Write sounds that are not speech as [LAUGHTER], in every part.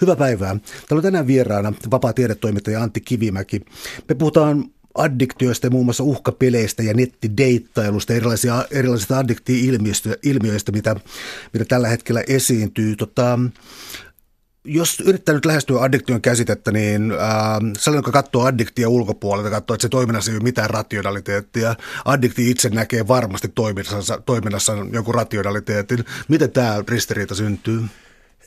Hyvää päivää. Täällä on tänään vieraana vapaa tiedetoimittaja Antti Kivimäki. Me puhutaan addiktioista muun muassa uhkapeleistä ja nettideittailusta, erilaisia, erilaisista addikti-ilmiöistä, mitä, mitä tällä hetkellä esiintyy. Tota, jos yrittää nyt lähestyä addiktion käsitettä, niin sellainen, joka katsoo addiktia ulkopuolelta, katsoo, että se toiminnassa ei ole mitään rationaliteettia. Addikti itse näkee varmasti toiminnassa, toiminnassa jonkun rationaliteetin. Miten tämä ristiriita syntyy?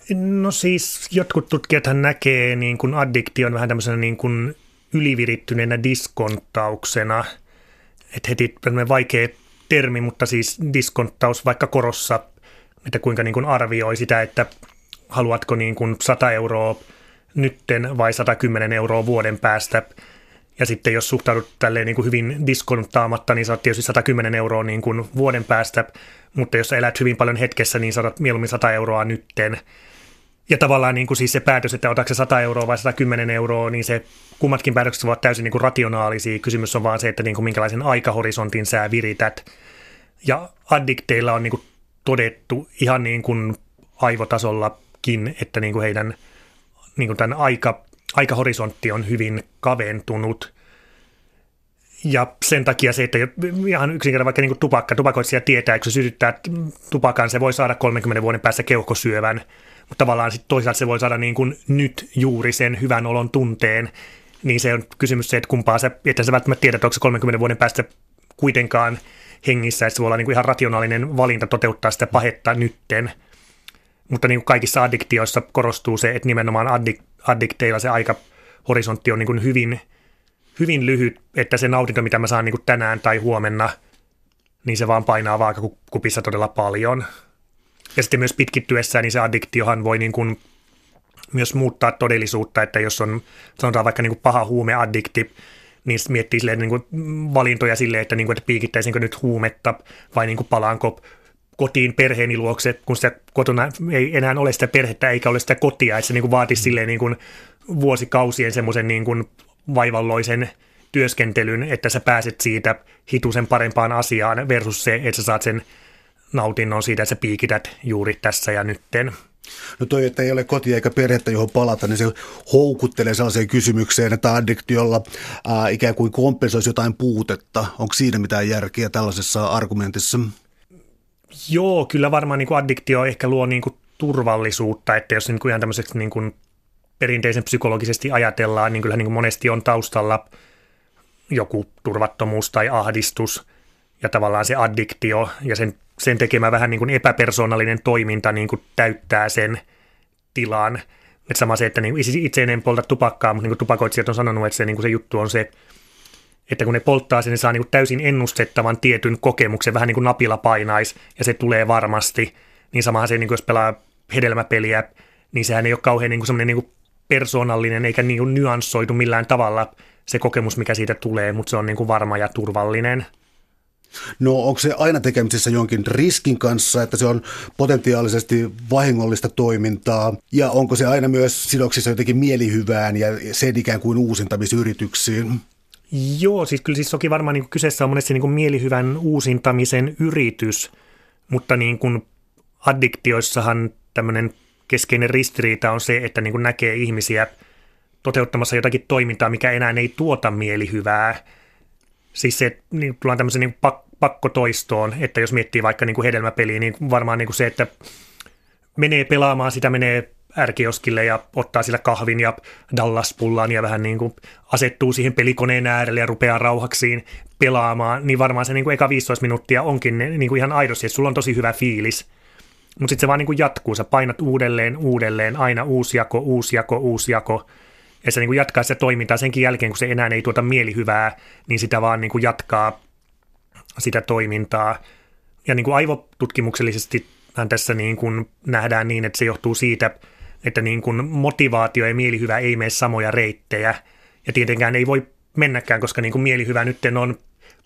No siis jotkut tutkijathan näkee niin kuin addiktion vähän tämmöisenä niin kuin ylivirittyneenä diskonttauksena. Että heti vaikea termi, mutta siis diskonttaus vaikka korossa, että kuinka niin kuin arvioi sitä, että haluatko niin kuin 100 euroa nytten vai 110 euroa vuoden päästä. Ja sitten jos suhtaudut tälleen niin kuin hyvin diskontaamatta, niin saat tietysti 110 euroa niin kuin vuoden päästä, mutta jos elät hyvin paljon hetkessä, niin saat mieluummin 100 euroa nytten. Ja tavallaan niin kuin siis se päätös, että otatko se 100 euroa vai 110 euroa, niin se kummatkin päätökset ovat täysin niin kuin rationaalisia. Kysymys on vaan se, että niin kuin minkälaisen aikahorisontin sä virität. Ja addikteilla on niin kuin todettu ihan niin kuin aivotasollakin, että niin kuin heidän niin kuin tämän aika, aikahorisontti on hyvin kaventunut. Ja sen takia se, että ihan yksinkertaisesti vaikka niin tupakka, tupakoitsija tietää, kun se sytyttää tupakan, se voi saada 30 vuoden päästä keuhkosyövän – tavallaan sitten toisaalta se voi saada niin kuin nyt juuri sen hyvän olon tunteen, niin se on kysymys se, että kumpaa se, että sä välttämättä tiedät, onko se 30 vuoden päästä kuitenkaan hengissä, että se voi olla niin kuin ihan rationaalinen valinta toteuttaa sitä pahetta nytten. Mutta niin kuin kaikissa addiktioissa korostuu se, että nimenomaan addik- addikteilla se aika horisontti on niin kuin hyvin, hyvin lyhyt, että se nautinto, mitä mä saan niin kuin tänään tai huomenna, niin se vaan painaa vaakakupissa todella paljon. Ja sitten myös pitkittyessään, niin se addiktiohan voi niin kuin myös muuttaa todellisuutta, että jos on sanotaan vaikka niin kuin paha huumeaddikti, niin miettii silleen niin kuin valintoja silleen, että, niin kuin, että piikittäisinkö nyt huumetta vai niin kuin palaanko kotiin perheeni luokse, kun sitä kotona ei enää ole sitä perhettä eikä ole sitä kotia, että se niin kuin vaatisi mm. silleen niin kuin vuosikausien semmoisen niin kuin vaivalloisen työskentelyn, että sä pääset siitä hitusen parempaan asiaan versus se, että sä saat sen nautinnon siitä, että sä piikität juuri tässä ja nytten. No toi, että ei ole kotia eikä perhettä, johon palata, niin se houkuttelee sellaiseen kysymykseen, että addiktiolla ää, ikään kuin kompensoisi jotain puutetta. Onko siinä mitään järkeä tällaisessa argumentissa? Joo, kyllä varmaan niin kuin addiktio ehkä luo niin kuin turvallisuutta, että jos niin kuin ihan tämmöiseksi niin kuin perinteisen psykologisesti ajatellaan, niin kyllä niin kuin monesti on taustalla joku turvattomuus tai ahdistus ja tavallaan se addiktio ja sen sen tekemä vähän niin kuin epäpersonallinen toiminta niin kuin täyttää sen tilan. Että sama se, että niin itse en polta tupakkaa, mutta niin kuin tupakoitsijat on sanonut, että se, niin kuin se juttu on se, että kun ne polttaa sen, ne saa niin kuin täysin ennustettavan tietyn kokemuksen, vähän niin kuin napilla painais, ja se tulee varmasti. Niin samahan se, niin kuin jos pelaa hedelmäpeliä, niin sehän ei ole kauhean niin kuin niin kuin persoonallinen eikä niin kuin nyanssoitu millään tavalla se kokemus, mikä siitä tulee, mutta se on niin kuin varma ja turvallinen. No onko se aina tekemisissä jonkin riskin kanssa, että se on potentiaalisesti vahingollista toimintaa ja onko se aina myös sidoksissa jotenkin mielihyvään ja sen ikään kuin uusintamisyrityksiin? Joo, siis kyllä siis toki varmaan niin kyseessä on monesti niin mielihyvän uusintamisen yritys, mutta niin kuin addiktioissahan tämmöinen keskeinen ristiriita on se, että niin näkee ihmisiä toteuttamassa jotakin toimintaa, mikä enää ei tuota mielihyvää – Siis se, niin tullaan tämmöisen niin pak, pakkotoistoon, että jos miettii vaikka niin kuin hedelmäpeliä, niin varmaan niin kuin se, että menee pelaamaan, sitä menee ärkioskille ja ottaa sillä kahvin ja Dallas-pullaan ja vähän niin kuin asettuu siihen pelikoneen äärelle ja rupeaa rauhaksiin pelaamaan, niin varmaan se niin kuin eka 15 minuuttia onkin niin kuin ihan aidosti, että sulla on tosi hyvä fiilis. Mutta sitten se vaan niin kuin jatkuu, sä painat uudelleen, uudelleen, aina uusi jako, uusi jako, uusi jako, ja se niin kuin jatkaa sitä toimintaa senkin jälkeen, kun se enää ei tuota mielihyvää, niin sitä vaan niin kuin jatkaa sitä toimintaa. Ja niin kuin aivotutkimuksellisesti tässä niin kuin nähdään niin, että se johtuu siitä, että niin kuin motivaatio ja mielihyvä ei mene samoja reittejä. Ja tietenkään ei voi mennäkään, koska niin kuin mielihyvä nyt on,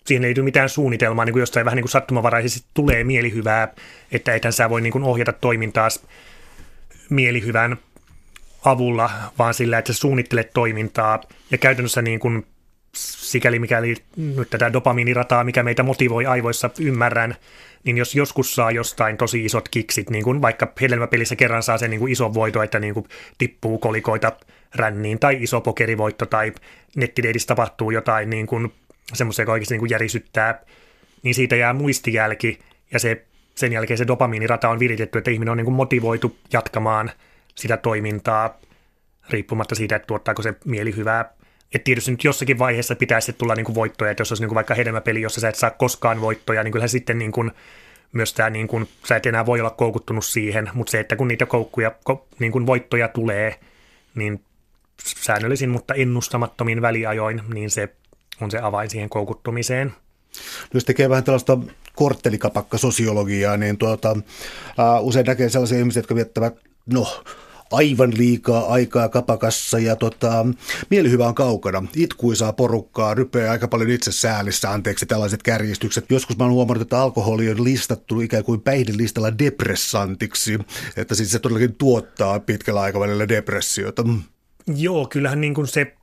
siihen ei tule mitään suunnitelmaa, niin kuin jostain vähän niin kuin sattumavaraisesti tulee mielihyvää, että ethän sä voi niin kuin ohjata toimintaa mielihyvän avulla, vaan sillä, että sä suunnittelet toimintaa. Ja käytännössä niin kuin sikäli mikäli nyt tätä dopamiinirataa, mikä meitä motivoi aivoissa, ymmärrän, niin jos joskus saa jostain tosi isot kiksit, niin kuin vaikka hedelmäpelissä kerran saa sen niin kuin ison voito, että niin kuin tippuu kolikoita ränniin, tai iso pokerivoitto, tai nettideidissä tapahtuu jotain niin kuin semmoisia, joka oikeasti niin kuin järisyttää, niin siitä jää muistijälki, ja se, sen jälkeen se dopamiinirata on viritetty, että ihminen on niin kuin motivoitu jatkamaan sitä toimintaa, riippumatta siitä, että tuottaako se mieli hyvää että tietysti nyt jossakin vaiheessa pitäisi tulla niin kuin voittoja, että jos olisi niin kuin vaikka hedelmäpeli, jossa sä et saa koskaan voittoja, niin kyllähän sitten niin kuin myös tämä, niin kuin, sä et enää voi olla koukuttunut siihen, mutta se, että kun niitä koukkuja, niin kuin voittoja tulee, niin säännöllisin, mutta ennustamattomin väliajoin, niin se on se avain siihen koukuttumiseen. Jos tekee vähän tällaista korttelikapakka-sosiologiaa, niin tuota, uh, usein näkee sellaisia ihmisiä, jotka viettävät no, aivan liikaa aikaa kapakassa ja tota, mielihyvä on kaukana. Itkuisaa porukkaa, rypeää aika paljon itse säälissä, anteeksi tällaiset kärjistykset. Joskus mä oon huomannut, että alkoholi on listattu ikään kuin päihdelistalla depressantiksi, että siis se todellakin tuottaa pitkällä aikavälillä depressiota. Joo, kyllähän niin kuin se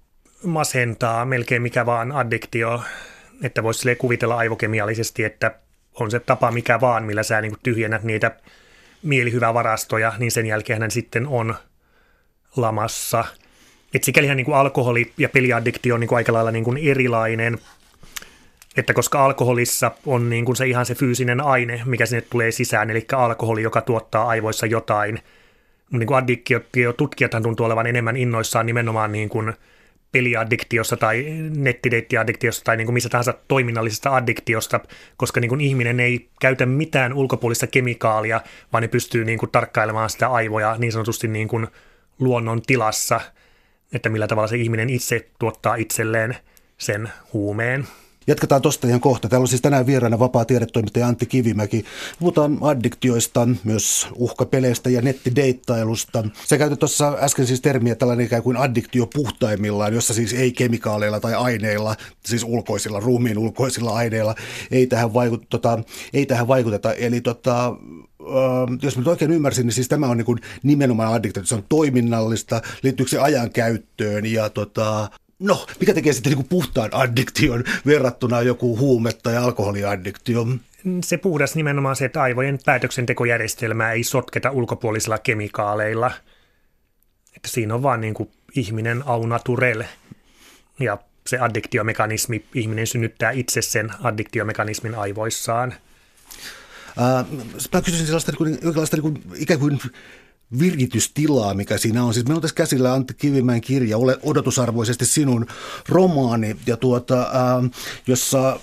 masentaa melkein mikä vaan addiktio, että voisi kuvitella aivokemiallisesti, että on se tapa mikä vaan, millä sä niin kuin tyhjennät niitä mielihyvävarastoja, niin sen jälkeen hän sitten on lamassa. Et sikälihän niin kuin alkoholi ja peliaddiktio on niin kuin aika lailla niin kuin erilainen, että koska alkoholissa on niin kuin se ihan se fyysinen aine, mikä sinne tulee sisään, eli alkoholi, joka tuottaa aivoissa jotain. Niin kuin addiktiotutkijathan tuntuu olevan enemmän innoissaan nimenomaan niin kuin – peliaddiktiosta tai nettideittiaddiktiosta tai niin kuin missä tahansa toiminnallisesta addiktiosta, koska niin kuin ihminen ei käytä mitään ulkopuolista kemikaalia, vaan ne pystyy niin kuin tarkkailemaan sitä aivoja niin sanotusti niin kuin luonnon tilassa, että millä tavalla se ihminen itse tuottaa itselleen sen huumeen. Jatketaan tuosta ihan kohta. Täällä on siis tänään vieraana vapaa tiedetoimittaja Antti Kivimäki. Puhutaan addiktioista, myös uhkapeleistä ja nettideittailusta. Sä käytit tuossa äsken siis termiä tällainen ikään kuin addiktio puhtaimmillaan, jossa siis ei kemikaaleilla tai aineilla, siis ulkoisilla, ruumiin ulkoisilla aineilla, ei tähän, vaikut, tota, ei tähän vaikuteta. Eli tota, jos nyt oikein ymmärsin, niin siis tämä on niin kuin nimenomaan addiktio, se on toiminnallista, liittyykö se ajan käyttöön ja tota, No, mikä tekee sitten niin kuin puhtaan addiktion verrattuna joku huume- tai alkoholiaddiktio? Se puhdas nimenomaan se, että aivojen päätöksentekojärjestelmää ei sotketa ulkopuolisilla kemikaaleilla. Että siinä on vaan niin kuin ihminen au naturel. Ja se addiktiomekanismi, ihminen synnyttää itse sen addiktiomekanismin aivoissaan. Äh, mä kysyisin sellaista niin kuin, niin kuin, ikään kuin viritystilaa, mikä siinä on. Siis meillä on tässä käsillä Antti Kivimäen kirja, Ole odotusarvoisesti sinun romaani, ja tuota, äh, jossa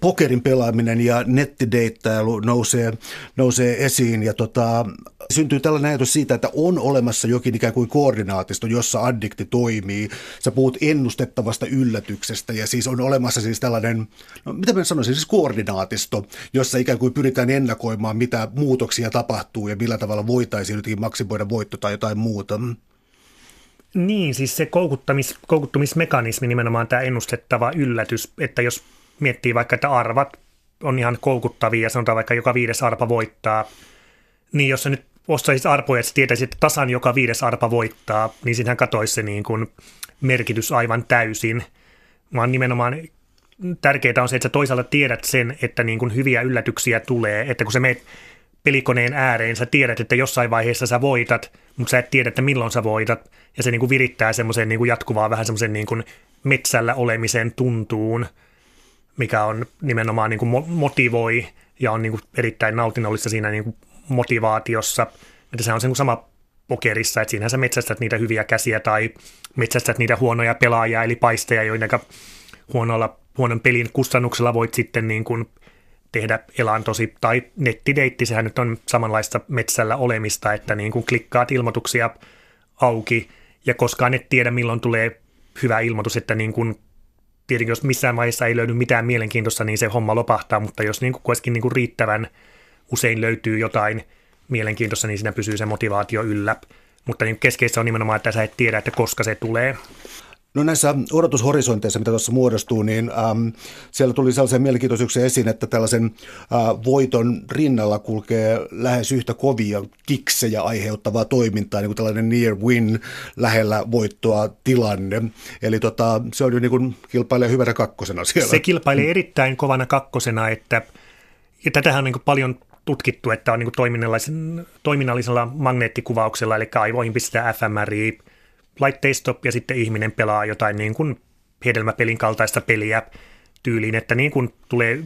pokerin pelaaminen ja nettideittailu nousee, nousee esiin ja tota, syntyy tällainen ajatus siitä, että on olemassa jokin ikään kuin koordinaatisto, jossa addikti toimii. Sä puhut ennustettavasta yllätyksestä ja siis on olemassa siis tällainen, no mitä mä sanoisin, siis koordinaatisto, jossa ikään kuin pyritään ennakoimaan, mitä muutoksia tapahtuu ja millä tavalla voitaisiin jotenkin maksimoida voitto tai jotain muuta. Niin, siis se koukuttamis, koukuttumismekanismi, nimenomaan tämä ennustettava yllätys, että jos miettii vaikka, että arvat on ihan koukuttavia, sanotaan vaikka joka viides arpa voittaa, niin jos sä nyt ostaisit arpoja, että tietäisit, että tasan joka viides arpa voittaa, niin siinähän katoisi se niin kuin merkitys aivan täysin. Vaan nimenomaan tärkeää on se, että sä toisaalta tiedät sen, että niin kuin hyviä yllätyksiä tulee, että kun sä meet pelikoneen ääreen, sä tiedät, että jossain vaiheessa sä voitat, mutta sä et tiedä, että milloin sä voitat, ja se niin kuin virittää semmoisen niin kuin jatkuvaa vähän semmoisen niin kuin metsällä olemisen tuntuun, mikä on nimenomaan niin kuin motivoi ja on niin kuin erittäin nautinnollista siinä niin kuin motivaatiossa. Että se on sen sama pokerissa, että siinähän sä metsästät niitä hyviä käsiä tai metsästät niitä huonoja pelaajia, eli paisteja, joiden huonolla, huonon pelin kustannuksella voit sitten niin kuin tehdä elantosi. Tai nettideitti, sehän nyt on samanlaista metsällä olemista, että niin kuin klikkaat ilmoituksia auki ja koskaan et tiedä milloin tulee hyvä ilmoitus, että niin kuin tietenkin jos missään vaiheessa ei löydy mitään mielenkiintoista, niin se homma lopahtaa, mutta jos niin kuin kuitenkin niin kuin riittävän usein löytyy jotain mielenkiintoista, niin siinä pysyy se motivaatio yllä. Mutta niin keskeistä on nimenomaan, että sä et tiedä, että koska se tulee. No näissä odotushorisonteissa, mitä tuossa muodostuu, niin ähm, siellä tuli sellaisia mielenkiintoisuuksia esiin, että tällaisen äh, voiton rinnalla kulkee lähes yhtä kovia kiksejä aiheuttavaa toimintaa, niin kuin tällainen near win, lähellä voittoa tilanne. Eli tota, se on jo niin kuin kilpailee hyvänä kakkosena siellä. Se kilpailee erittäin kovana kakkosena, että ja tätähän on niin kuin paljon tutkittu, että on niin kuin toiminnallisella magneettikuvauksella, eli aivoihin pistetään fMRI, laitteisto ja sitten ihminen pelaa jotain niin kuin hedelmäpelin kaltaista peliä tyyliin, että niin kuin tulee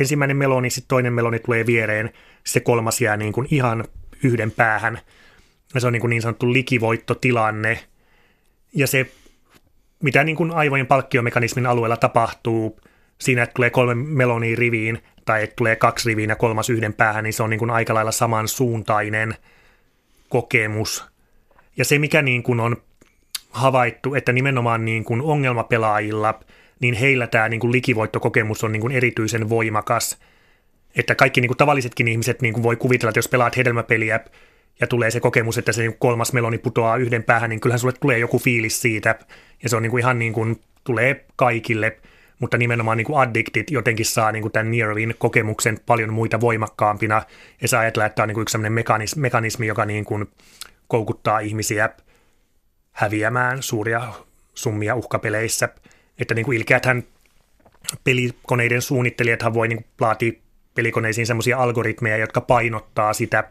ensimmäinen meloni, sitten toinen meloni tulee viereen, se kolmas jää niin kuin ihan yhden päähän. Ja se on niin, kuin niin sanottu likivoittotilanne. Ja se, mitä niin kuin aivojen palkkiomekanismin alueella tapahtuu, siinä, että tulee kolme melonia riviin, tai että tulee kaksi riviin ja kolmas yhden päähän, niin se on niin kuin aika lailla samansuuntainen kokemus. Ja se, mikä niin kuin on havaittu, että nimenomaan niin kuin ongelmapelaajilla, niin heillä tämä niin kuin likivoittokokemus on niin kuin erityisen voimakas. Että kaikki niin kuin tavallisetkin ihmiset niin kuin voi kuvitella, että jos pelaat hedelmäpeliä ja tulee se kokemus, että se niin kolmas meloni putoaa yhden päähän, niin kyllähän sulle tulee joku fiilis siitä. Ja se on niin kuin ihan niin kuin, tulee kaikille, mutta nimenomaan niin kuin addiktit jotenkin saa niin kuin tämän Nearwin kokemuksen paljon muita voimakkaampina. Ja saa ajatella, että tämä on niin kuin yksi sellainen mekanismi, mekanismi joka niin kuin koukuttaa ihmisiä – häviämään suuria summia uhkapeleissä. Että niin kuin ilkeäthän pelikoneiden suunnittelijathan voi niin laatia pelikoneisiin semmoisia algoritmeja, jotka painottaa sitä,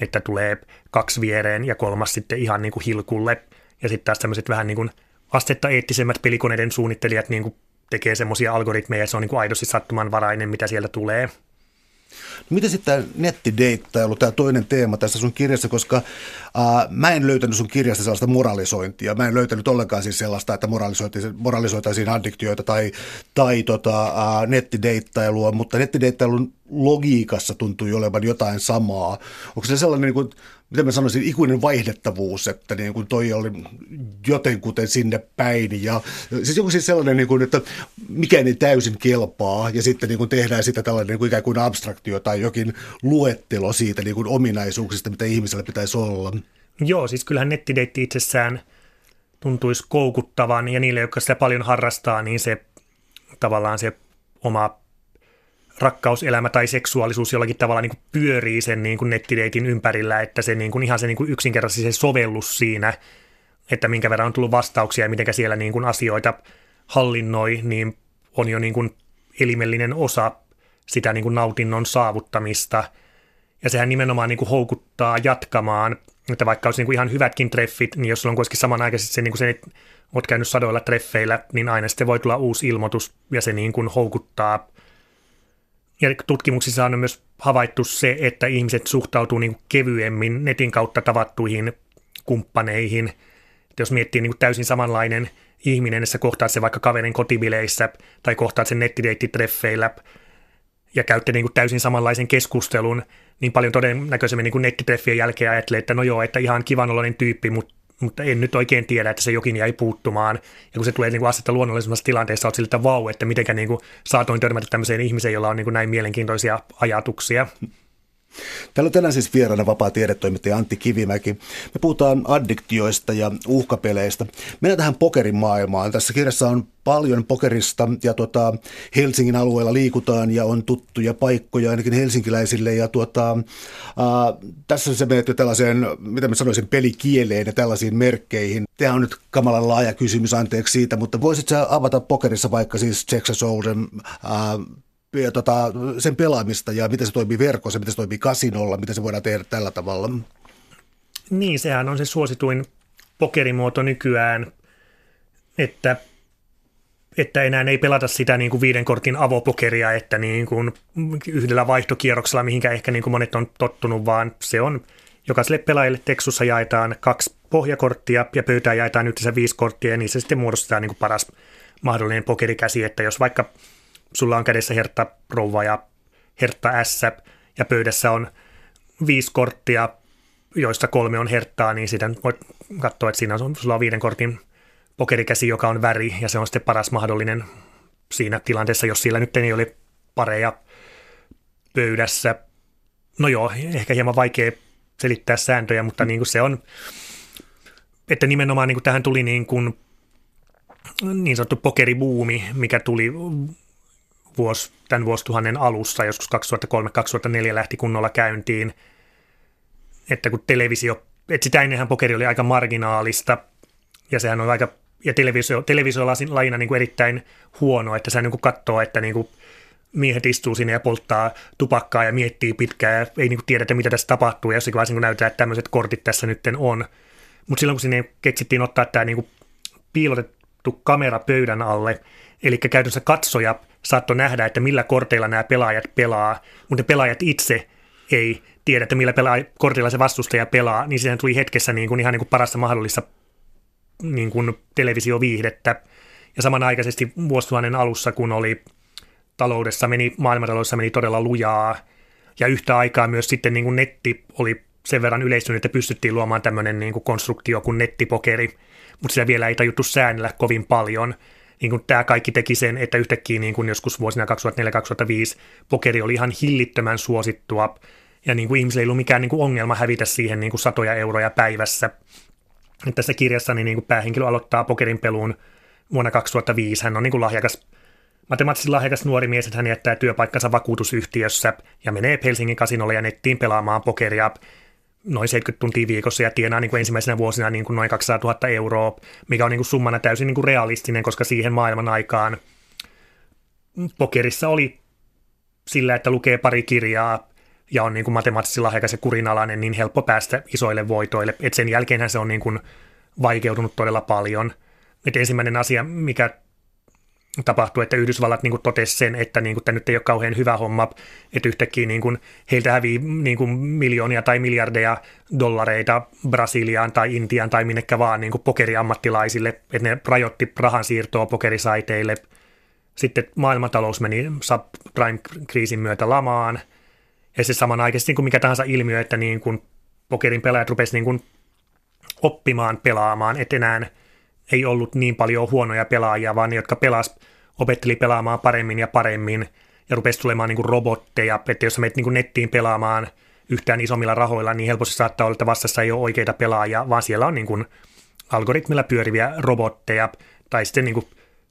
että tulee kaksi viereen ja kolmas sitten ihan niin kuin hilkulle. Ja sitten taas tämmöiset vähän niin kuin astetta eettisemmät pelikoneiden suunnittelijat niin kuin tekee semmoisia algoritmeja, ja se on niin kuin aidosti sattumanvarainen, mitä sieltä tulee. No miten sitten tämä nettideittailu, tämä toinen teema tässä sun kirjassa, koska äh, mä en löytänyt sun kirjasta sellaista moralisointia. Mä en löytänyt ollenkaan siis sellaista, että moralisoitaisiin addiktioita tai, tai tota, äh, nettideittailua, mutta nettideittailun logiikassa tuntui olevan jotain samaa. Onko se sellainen, niin kuin, miten mä sanoisin, ikuinen vaihdettavuus, että niin kuin toi oli jotenkuten sinne päin. Ja, siis joku siis sellainen, niin kuin, että mikään ei täysin kelpaa ja sitten niin kuin tehdään sitä tällainen niin kuin ikään kuin abstraktio tai jokin luettelo siitä niin kuin ominaisuuksista, mitä ihmisellä pitäisi olla. Joo, siis kyllähän nettideitti itsessään tuntuisi koukuttavan ja niille, jotka sitä paljon harrastaa, niin se tavallaan se oma rakkauselämä tai seksuaalisuus jollakin tavalla niin kuin pyörii sen niin kuin nettideitin ympärillä, että se niin kuin ihan se niin kuin yksinkertaisesti se sovellus siinä, että minkä verran on tullut vastauksia ja miten siellä niin kuin asioita hallinnoi, niin on jo niin kuin elimellinen osa sitä niin kuin nautinnon saavuttamista. Ja sehän nimenomaan niin kuin houkuttaa jatkamaan, että vaikka olisi niin kuin ihan hyvätkin treffit, niin jos sulla on kuitenkin samanaikaisesti se, niin kuin se että olet käynyt sadoilla treffeillä, niin aina sitten voi tulla uusi ilmoitus ja se niin kuin houkuttaa – ja tutkimuksissa on myös havaittu se, että ihmiset suhtautuu niin kevyemmin netin kautta tavattuihin kumppaneihin. Että jos miettii niin täysin samanlainen ihminen, että kohtaat se vaikka kaverin kotibileissä tai kohtaat sen nettideitti-treffeillä ja käytte niin täysin samanlaisen keskustelun, niin paljon todennäköisemmin niin nettitreffien jälkeen ajattelee, että no joo, että ihan kivanoloinen tyyppi, mutta mutta en nyt oikein tiedä, että se jokin jäi puuttumaan. Ja kun se tulee niin kuin asetta luonnollisemmassa tilanteessa, olet siltä vau, että mitenkä niin kuin saatoin törmätä tämmöiseen ihmiseen, jolla on niin kuin näin mielenkiintoisia ajatuksia. Täällä on tänään siis vieraana vapaa tiedetoimittaja Antti Kivimäki. Me puhutaan addiktioista ja uhkapeleistä. Mennään tähän pokerin maailmaan. Tässä kirjassa on paljon pokerista ja tuota, Helsingin alueella liikutaan ja on tuttuja paikkoja ainakin helsinkiläisille. Ja tuota, ää, tässä se menee tällaiseen, mitä mä sanoisin, pelikieleen ja tällaisiin merkkeihin. Tämä on nyt kamalan laaja kysymys, anteeksi siitä, mutta voisitko avata pokerissa vaikka siis Texas Hold'em, tota, sen pelaamista ja miten se toimii verkossa, miten se toimii kasinolla, miten se voidaan tehdä tällä tavalla. Niin, sehän on se suosituin pokerimuoto nykyään, että, että enää ei pelata sitä niin kuin viiden kortin avopokeria, että niin kuin yhdellä vaihtokierroksella, mihinkä ehkä niin kuin monet on tottunut, vaan se on jokaiselle pelaajalle teksussa jaetaan kaksi pohjakorttia ja pöytään jaetaan yhteensä viisi korttia ja niissä sitten muodostetaan niin kuin paras mahdollinen pokerikäsi, että jos vaikka sulla on kädessä hertta rouva ja hertta S ja pöydässä on viisi korttia, joista kolme on herttaa, niin sitä voit katsoa, että siinä on, sulla on viiden kortin pokerikäsi, joka on väri, ja se on sitten paras mahdollinen siinä tilanteessa, jos siellä nyt ei ole pareja pöydässä. No joo, ehkä hieman vaikea selittää sääntöjä, mutta niin kuin se on, että nimenomaan niin kuin tähän tuli niin kuin niin sanottu pokeribuumi, mikä tuli vuos, tämän vuosituhannen alussa, joskus 2003-2004 lähti kunnolla käyntiin, että kun televisio, että sitä ennenhän pokeri oli aika marginaalista, ja sehän on aika, ja televisio, televisio lajina niin kuin erittäin huono, että se niin kuin katsoo, että niin kuin miehet istuu sinne ja polttaa tupakkaa ja miettii pitkään ja ei niin kuin tiedetä, mitä tässä tapahtuu, ja jossakin vaiheessa niin näytetään, että tämmöiset kortit tässä nyt on. Mutta silloin, kun sinne keksittiin ottaa tämä niin piilotettu kamera pöydän alle, eli käytännössä katsoja saattoi nähdä, että millä korteilla nämä pelaajat pelaa, mutta ne pelaajat itse ei tiedä, että millä pelaa, kortilla se vastustaja pelaa, niin siihen tuli hetkessä niin kuin ihan niin kuin parasta mahdollista niin kuin televisioviihdettä. Ja samanaikaisesti vuosituhannen alussa, kun oli taloudessa meni, maailmantaloudessa meni todella lujaa, ja yhtä aikaa myös sitten niin kuin netti oli sen verran yleistynyt, että pystyttiin luomaan tämmöinen niin kuin konstruktio kuin nettipokeri, mutta sitä vielä ei tajuttu säännellä kovin paljon. Niin kuin tämä kaikki teki sen, että yhtäkkiä niin kuin joskus vuosina 2004-2005 pokeri oli ihan hillittömän suosittua, ja niin kuin ihmisillä ei ollut mikään niin kuin ongelma hävitä siihen niin kuin satoja euroja päivässä. Et tässä kirjassa niin kuin päähenkilö aloittaa pokerin peluun vuonna 2005. Hän on niin kuin lahjakas, matemaattisesti lahjakas nuori mies, että hän jättää työpaikkansa vakuutusyhtiössä ja menee Helsingin kasinolle ja nettiin pelaamaan pokeria noin 70 tuntia viikossa ja tienaa niin kuin ensimmäisenä vuosina niin kuin noin 200 000 euroa, mikä on niin kuin summana täysin niin kuin realistinen, koska siihen maailman aikaan pokerissa oli sillä, että lukee pari kirjaa ja on niin kuin matemaattisesti lahjakas ja kurinalainen, niin helppo päästä isoille voitoille. Et sen jälkeenhän se on niin kuin vaikeutunut todella paljon. Et ensimmäinen asia, mikä tapahtui, että Yhdysvallat niin totesi sen, että niin kuin, tämä nyt ei ole kauhean hyvä homma, että yhtäkkiä niin kuin, heiltä hävii niin kuin, miljoonia tai miljardeja dollareita Brasiliaan tai Intiaan tai minnekä vaan niin kuin pokeriammattilaisille, että ne rajoitti rahan siirtoa pokerisaiteille. Sitten maailmantalous meni subprime-kriisin myötä lamaan, ja se samanaikaisesti niin kuin mikä tahansa ilmiö, että niin kuin pokerin pelaajat rupesivat niin kuin oppimaan pelaamaan, että enää – ei ollut niin paljon huonoja pelaajia, vaan ne, jotka pelas, opetteli pelaamaan paremmin ja paremmin ja rupesi tulemaan niin kuin robotteja, että jos menet niin kuin nettiin pelaamaan yhtään isommilla rahoilla, niin helposti saattaa olla, että vastassa ei ole oikeita pelaajia, vaan siellä on niin kuin algoritmilla pyöriviä robotteja tai sitten niin kuin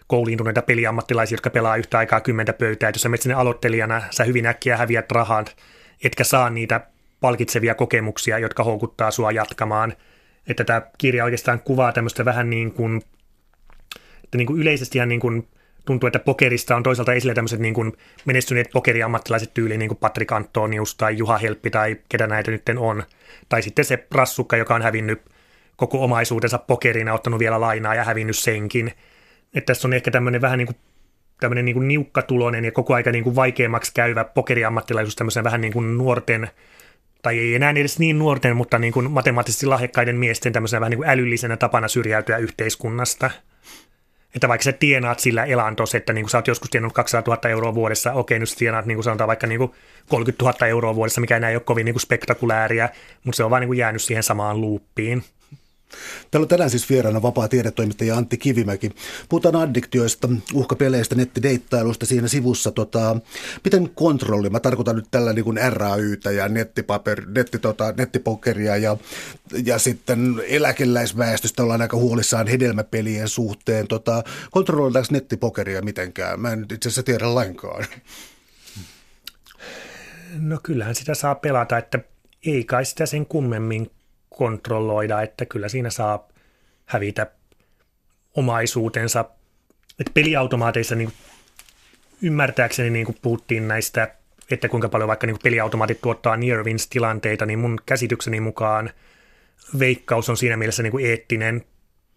kouliintuneita peliammattilaisia, jotka pelaa yhtä aikaa kymmentä pöytää. Et jos sä menet sinne aloittelijana, sä hyvin äkkiä häviät rahat, etkä saa niitä palkitsevia kokemuksia, jotka houkuttaa sua jatkamaan – että tämä kirja oikeastaan kuvaa tämmöistä vähän niin kuin, että niin kuin yleisesti niin kuin tuntuu, että pokerista on toisaalta esille tämmöiset niin kuin menestyneet pokeriammattilaiset tyyliin, niin kuin Patrick Antonius tai Juha Helppi tai ketä näitä nyt on. Tai sitten se rassukka, joka on hävinnyt koko omaisuutensa pokerina, ottanut vielä lainaa ja hävinnyt senkin. Että tässä on ehkä tämmöinen vähän niin kuin tämmöinen niin kuin niukkatulonen ja koko aika niin kuin vaikeammaksi käyvä pokeriammattilaisuus tämmöisen vähän niin kuin nuorten tai ei enää edes niin nuorten, mutta niin kuin matemaattisesti lahjakkaiden miesten tämmöisenä vähän niin kuin älyllisenä tapana syrjäytyä yhteiskunnasta. Että vaikka sä tienaat sillä elantos, että niin kuin sä oot joskus tienannut 200 000 euroa vuodessa, okei nyt tienaat niin kuin sanotaan vaikka niin kuin 30 000 euroa vuodessa, mikä enää ei ole kovin niin kuin spektakulääriä, mutta se on vaan niin kuin jäänyt siihen samaan luuppiin. Täällä on tänään siis vieraana vapaa tiedetoimittaja Antti Kivimäki. Puhutaan addiktioista, uhkapeleistä, nettideittailusta siinä sivussa. Tota, miten kontrolli, mä tarkoitan nyt tällä niin RAYtä ja nettipaper, netti, tota, nettipokeria ja, ja sitten eläkeläisväestöstä ollaan aika huolissaan hedelmäpelien suhteen. Tota, kontrolloidaanko nettipokeria mitenkään? Mä en itse asiassa tiedä lainkaan. No kyllähän sitä saa pelata, että ei kai sitä sen kummemmin kontrolloida, että kyllä siinä saa hävitä omaisuutensa. Et peliautomaateissa niin ymmärtääkseni niin kuin puhuttiin näistä, että kuinka paljon vaikka niin peliautomaatit tuottaa near tilanteita, niin mun käsitykseni mukaan veikkaus on siinä mielessä niin kuin eettinen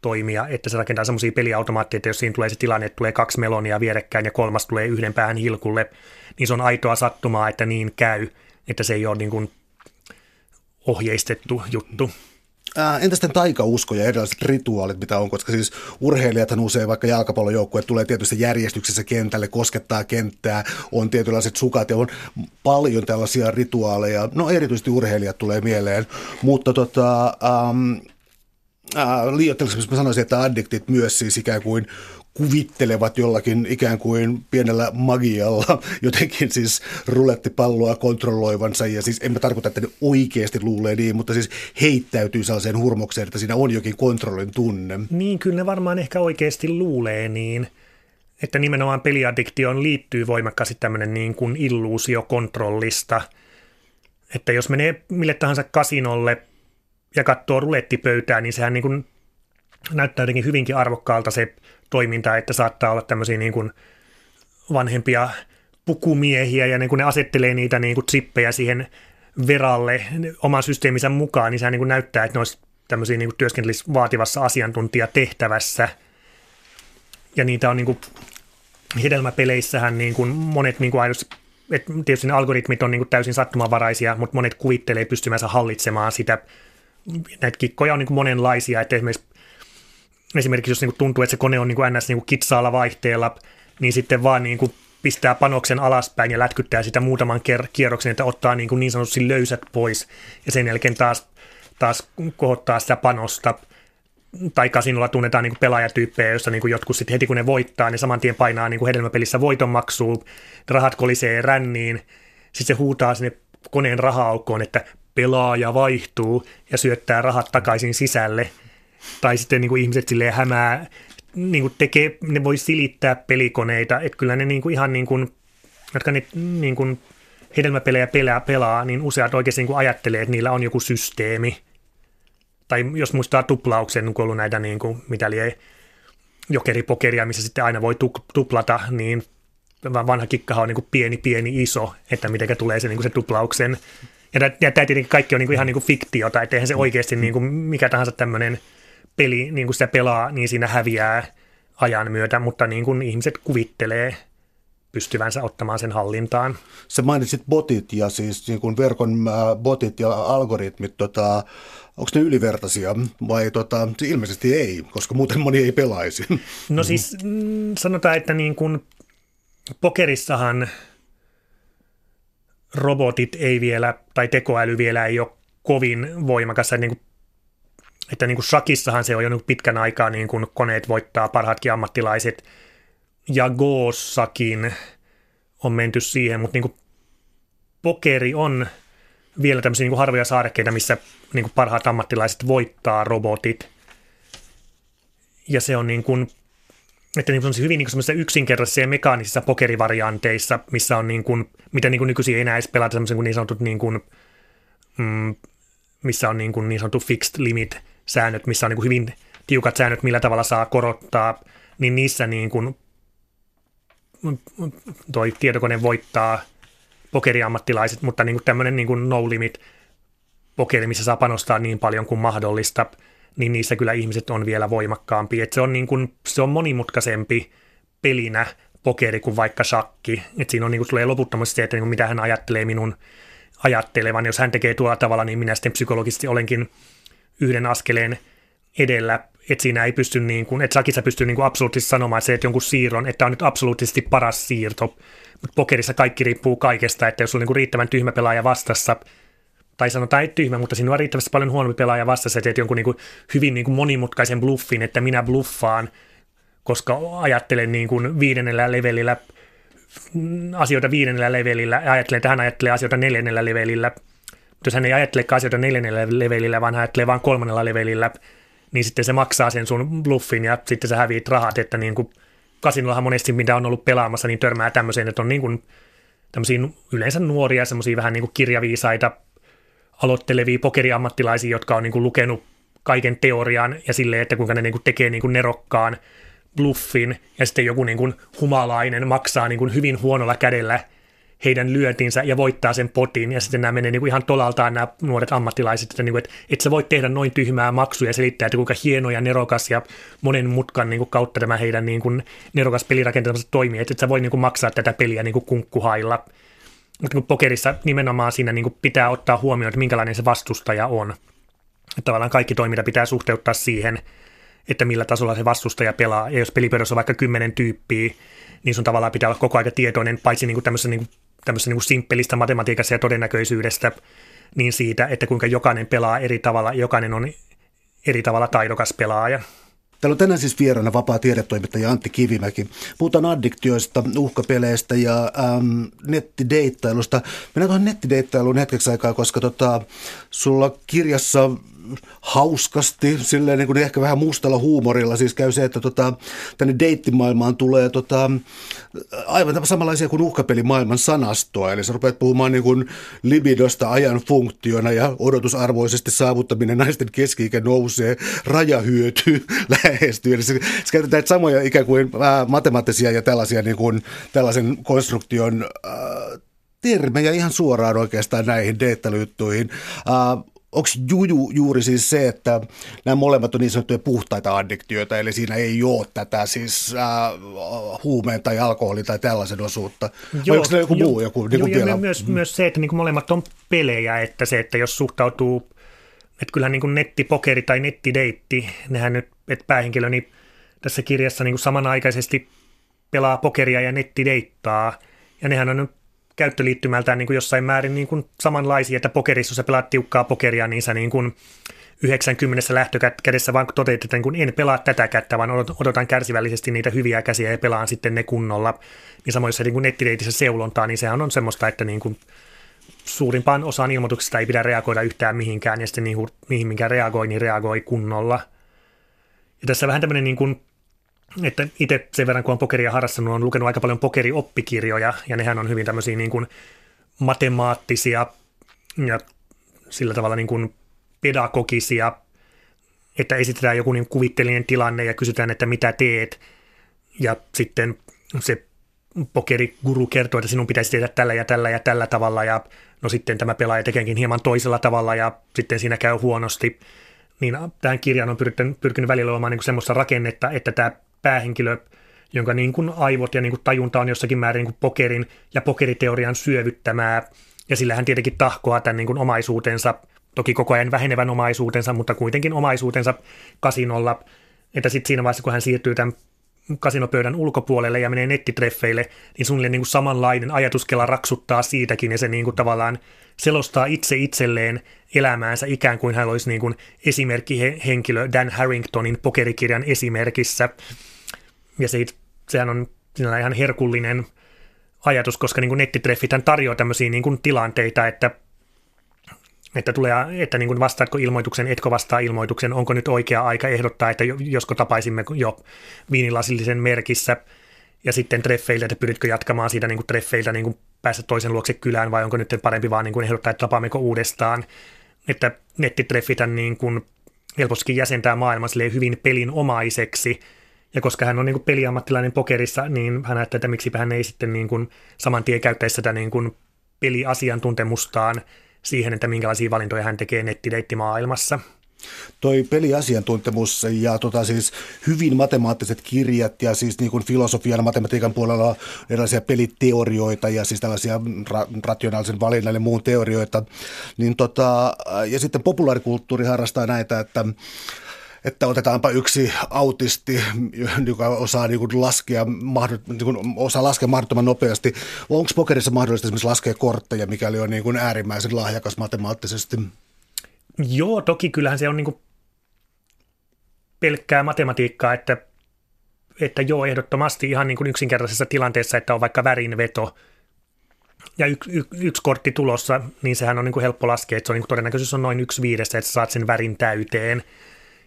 toimia, että se rakentaa semmoisia peliautomaatteja, että jos siinä tulee se tilanne, että tulee kaksi melonia vierekkäin ja kolmas tulee yhden päähän hilkulle, niin se on aitoa sattumaa, että niin käy, että se ei ole niin kuin ohjeistettu juttu. Ää, entä sitten taikausko ja erilaiset rituaalit, mitä on, koska siis urheilijathan usein, vaikka jalkapallojoukkue tulee tietysti järjestyksessä kentälle, koskettaa kenttää, on tietynlaiset sukat ja on paljon tällaisia rituaaleja, no erityisesti urheilijat tulee mieleen, mutta tota, ähm, äh, liioitteluksi mä sanoisin, että addiktit myös siis ikään kuin kuvittelevat jollakin ikään kuin pienellä magialla jotenkin siis rulettipalloa kontrolloivansa. Ja siis en mä tarkoita, että ne oikeasti luulee niin, mutta siis heittäytyy sellaiseen hurmokseen, että siinä on jokin kontrollin tunne. Niin, kyllä ne varmaan ehkä oikeasti luulee niin, että nimenomaan peliaddiktioon liittyy voimakkaasti tämmöinen niin kuin illuusio kontrollista. Että jos menee mille tahansa kasinolle ja katsoo rulettipöytää, niin sehän niin kuin näyttää jotenkin hyvinkin arvokkaalta se toiminta, että saattaa olla tämmöisiä niin kuin vanhempia pukumiehiä ja niin kun ne asettelee niitä niin kuin chippejä siihen veralle oman systeeminsä mukaan, niin sehän niin kuin näyttää, että ne olisi tämmöisiä niin työskentelisi vaativassa asiantuntijatehtävässä. Ja niitä on niin kuin, hedelmäpeleissähän niin kuin monet niin kuin aidosti, että tietysti ne algoritmit on niin kuin täysin sattumanvaraisia, mutta monet kuvittelee pystymänsä hallitsemaan sitä. Näitä kikkoja on niin kuin monenlaisia, että esimerkiksi esimerkiksi jos niin tuntuu, että se kone on niin ns. Niin kitsaalla vaihteella, niin sitten vaan niin kuin pistää panoksen alaspäin ja lätkyttää sitä muutaman kierroksen, että ottaa niin, kuin niin sanotusti löysät pois ja sen jälkeen taas, taas kohottaa sitä panosta. Tai kasinolla tunnetaan niin kuin pelaajatyyppejä, joissa niin kuin jotkut sitten heti kun ne voittaa, ne saman tien painaa niin kuin hedelmäpelissä voitonmaksua, rahat kolisee ränniin, sitten se huutaa sinne koneen raha että pelaaja vaihtuu ja syöttää rahat takaisin sisälle – tai sitten niin kuin ihmiset silleen hämää, niin kuin tekee, ne voi silittää pelikoneita, että kyllä ne niin kuin ihan niin kuin, jotka ne niin kuin hedelmäpelejä pelaa, pelaa, niin useat oikeasti niin kuin ajattelee, että niillä on joku systeemi. Tai jos muistaa tuplauksen, kun ollut näitä, niin kuin, mitä lie, jokeripokeria, missä sitten aina voi tuplata, niin vanha kikkahan on niin kuin pieni, pieni, iso, että miten tulee se, niin kuin se tuplauksen. Ja tämä tietenkin kaikki on niin kuin ihan niin kuin fiktiota, että eihän se oikeasti niin kuin mikä tahansa tämmöinen – peli, niin kuin sitä pelaa, niin siinä häviää ajan myötä, mutta niin kuin ihmiset kuvittelee pystyvänsä ottamaan sen hallintaan. Sä mainitsit botit ja siis niin kuin verkon äh, botit ja algoritmit, tota, onko ne ylivertaisia vai tota, ilmeisesti ei, koska muuten moni ei pelaisi. No siis mm, sanotaan, että niin kuin pokerissahan robotit ei vielä, tai tekoäly vielä ei ole kovin voimakas, niin kuin että niin kuin shakissahan se on jo nyt pitkän aikaa niin kuin koneet voittaa parhaatkin ammattilaiset, ja Goossakin on menty siihen, mutta niin kuin pokeri on vielä tämmöisiä niin kuin harvoja saarekkeita, missä niin kuin parhaat ammattilaiset voittaa robotit. Ja se on niin kuin, että niin kuin hyvin niin kuin yksinkertaisissa ja mekaanisissa pokerivarianteissa, missä on niin kuin, mitä niin kuin nykyisin ei enää edes pelata semmoisen kuin niin sanotut niin kuin, mm, missä on niin, kuin niin sanottu fixed limit – säännöt, missä on niin kuin hyvin tiukat säännöt, millä tavalla saa korottaa, niin niissä niin kuin toi tietokone voittaa pokeriammattilaiset, mutta niin kuin tämmöinen niin kuin no limit pokeri, missä saa panostaa niin paljon kuin mahdollista, niin niissä kyllä ihmiset on vielä voimakkaampi. Et se, on niin kuin, se on monimutkaisempi pelinä pokeri kuin vaikka shakki. Et siinä on niin kuin, tulee loputtomasti se, että niin kuin, mitä hän ajattelee minun ajattelevan. Jos hän tekee tuolla tavalla, niin minä sitten psykologisesti olenkin yhden askeleen edellä, että siinä ei pysty niin kuin, että sakissa pystyy niin kuin absoluuttisesti sanomaan, että se, että jonkun siirron, että on nyt absoluuttisesti paras siirto, mutta pokerissa kaikki riippuu kaikesta, että jos on niin kuin riittävän tyhmä pelaaja vastassa, tai sanotaan ei tyhmä, mutta siinä on riittävästi paljon huonompi pelaaja vastassa, että teet jonkun niin kuin hyvin niin kuin monimutkaisen bluffin, että minä bluffaan, koska ajattelen niin kuin viidennellä levelillä asioita viidennellä levelillä, ja ajattelen, että hän ajattelee asioita neljännellä levelillä, jos hän ei ajattelekaan asioita neljännellä levelillä, vaan hän ajattelee vain kolmannella levelillä, niin sitten se maksaa sen sun bluffin ja sitten sä häviit rahat, että niin kuin kasinollahan monesti, mitä on ollut pelaamassa, niin törmää tämmöiseen, että on niin kuin yleensä nuoria, semmoisia vähän niin kuin kirjaviisaita, aloittelevia pokeriammattilaisia, jotka on niin kuin lukenut kaiken teorian ja silleen, että kuinka ne niin kuin tekee niin kuin nerokkaan bluffin ja sitten joku niin kuin humalainen maksaa niin kuin hyvin huonolla kädellä heidän lyöntinsä ja voittaa sen potin. Ja sitten nämä menee niin kuin ihan tolaltaan nämä nuoret ammattilaiset, että, niin kuin, että et sä voit tehdä noin tyhmää maksuja ja selittää, että kuinka hieno ja nerokas ja monen mutkan niin kuin kautta tämä heidän niin kuin nerokas pelirakentamansa toimii, että et sä voi niin kuin maksaa tätä peliä niin kuin kunkkuhailla. Mutta niin pokerissa nimenomaan siinä niin kuin pitää ottaa huomioon, että minkälainen se vastustaja on. Että tavallaan kaikki toiminta pitää suhteuttaa siihen, että millä tasolla se vastustaja pelaa. Ja jos pelipöydässä on vaikka kymmenen tyyppiä, niin sun tavallaan pitää olla koko ajan tietoinen, paitsi niin kuin tämmöisessä niin kuin tämmöisestä niin kuin simppelistä matematiikasta ja todennäköisyydestä, niin siitä, että kuinka jokainen pelaa eri tavalla, jokainen on eri tavalla taidokas pelaaja. Täällä on tänään siis vieraana vapaa tiedetoimittaja Antti Kivimäki. Puhutaan addiktioista, uhkapeleistä ja ähm, nettideittailusta. Mennään tuohon nettideittailuun hetkeksi aikaa, koska tota, sulla kirjassa hauskasti, silleen niin kuin ehkä vähän mustalla huumorilla. Siis käy se, että tota, tänne deittimaailmaan tulee tota, aivan samanlaisia kuin uhkapelimaailman sanastoa. Eli sä rupeat puhumaan niin kuin libidosta ajan funktiona ja odotusarvoisesti saavuttaminen naisten keski nousee, rajahyöty [LAUGHS] lähestyy. Eli sä, sä käytetään samoja ikään kuin äh, matemaattisia ja tällaisia niin kuin, tällaisen konstruktion äh, termejä ihan suoraan oikeastaan näihin deittailyjuttuihin. Äh, onko juju juuri siis se, että nämä molemmat on niin sanottuja puhtaita addiktioita, eli siinä ei ole tätä siis äh, huumeen tai alkoholin tai tällaisen osuutta? Joo, Vai onko se joku jo, muu? Joku, niin jo, vielä? Myös, mm. myös se, että niin kuin molemmat on pelejä, että se, että jos suhtautuu, että kyllähän niin kuin nettipokeri tai nettideitti, nehän nyt, että päähenkilö niin tässä kirjassa niin kuin samanaikaisesti pelaa pokeria ja nettideittaa, ja nehän on käyttöliittymältään niin kuin jossain määrin niin kuin samanlaisia, että pokerissa, jos sä pelaat tiukkaa pokeria, niin sä niin kuin 90 lähtökädessä vaan toteat, että niin kuin en pelaa tätä kättä, vaan odotan kärsivällisesti niitä hyviä käsiä ja pelaan sitten ne kunnolla. Niin samoin jos se niin nettideitissä seulontaa, niin sehän on semmoista, että niin kuin suurimpaan osaan ilmoituksista ei pidä reagoida yhtään mihinkään, ja sitten kuin, mihin minkä reagoi, niin reagoi kunnolla. Ja tässä vähän tämmöinen niin kuin että itse sen verran, kun on pokeria harrastanut, on lukenut aika paljon pokerioppikirjoja, ja nehän on hyvin tämmöisiä niin kuin matemaattisia ja sillä tavalla niin kuin pedagogisia, että esitetään joku niin kuvitteellinen tilanne ja kysytään, että mitä teet, ja sitten se pokeriguru kertoo, että sinun pitäisi tehdä tällä ja tällä ja tällä tavalla, ja no sitten tämä pelaaja tekeekin hieman toisella tavalla, ja sitten siinä käy huonosti, niin tähän kirjaan on pyrkinyt, pyrkinyt välillä olemaan niin semmoista rakennetta, että tämä päähenkilö, jonka niin kuin aivot ja niin kuin tajunta on jossakin määrin niin kuin pokerin ja pokeriteorian syövyttämää, ja sillä hän tietenkin tahkoaa tämän niin kuin omaisuutensa, toki koko ajan vähenevän omaisuutensa, mutta kuitenkin omaisuutensa kasinolla, että sitten siinä vaiheessa, kun hän siirtyy tämän kasinopöydän ulkopuolelle ja menee nettitreffeille, niin suunnilleen niin kuin samanlainen ajatuskela raksuttaa siitäkin ja se niin kuin tavallaan selostaa itse itselleen elämäänsä ikään kuin hän olisi niin kuin esimerkkihenkilö Dan Harringtonin pokerikirjan esimerkissä. Ja se, sehän on sinällä ihan herkullinen ajatus, koska niin kuin nettitreffit tarjoaa tämmöisiä niin kuin tilanteita, että että, tulee, että niin kuin vastaatko ilmoituksen, etkö vastaa ilmoituksen, onko nyt oikea aika ehdottaa, että josko tapaisimme jo viinilasillisen merkissä, ja sitten treffeiltä, että pyritkö jatkamaan siitä niin kuin treffeiltä niin kuin päästä toisen luokse kylään, vai onko nyt parempi vaan niin kuin ehdottaa, että tapaammeko uudestaan, että nettitreffitä niin kuin helpostikin jäsentää maailman hyvin pelinomaiseksi, ja koska hän on niin kuin peliammattilainen pokerissa, niin hän ajattelee, että miksi hän ei sitten niin kuin saman tien käyttäisi sitä niin kuin peliasiantuntemustaan siihen, että minkälaisia valintoja hän tekee nettideittimaailmassa. Toi peliasiantuntemus ja tota siis hyvin matemaattiset kirjat ja siis niin kuin filosofian ja matematiikan puolella erilaisia peliteorioita ja siis tällaisia ra- rationaalisen valinnan ja muun teorioita. Niin tota, ja sitten populaarikulttuuri harrastaa näitä, että että otetaanpa yksi autisti, joka osaa niin kuin laskea, niin kuin osaa laskea mahdottoman nopeasti. Onko pokerissa mahdollista esimerkiksi laskea kortteja, mikäli on niin kuin äärimmäisen lahjakas matemaattisesti? Joo, toki kyllähän se on niin kuin pelkkää matematiikkaa, että, että joo, ehdottomasti ihan niin kuin yksinkertaisessa tilanteessa, että on vaikka värinveto ja y, y, yksi kortti tulossa, niin sehän on niin kuin helppo laskea, että se on niin kuin todennäköisyys on noin yksi viidestä, että saat sen värin täyteen –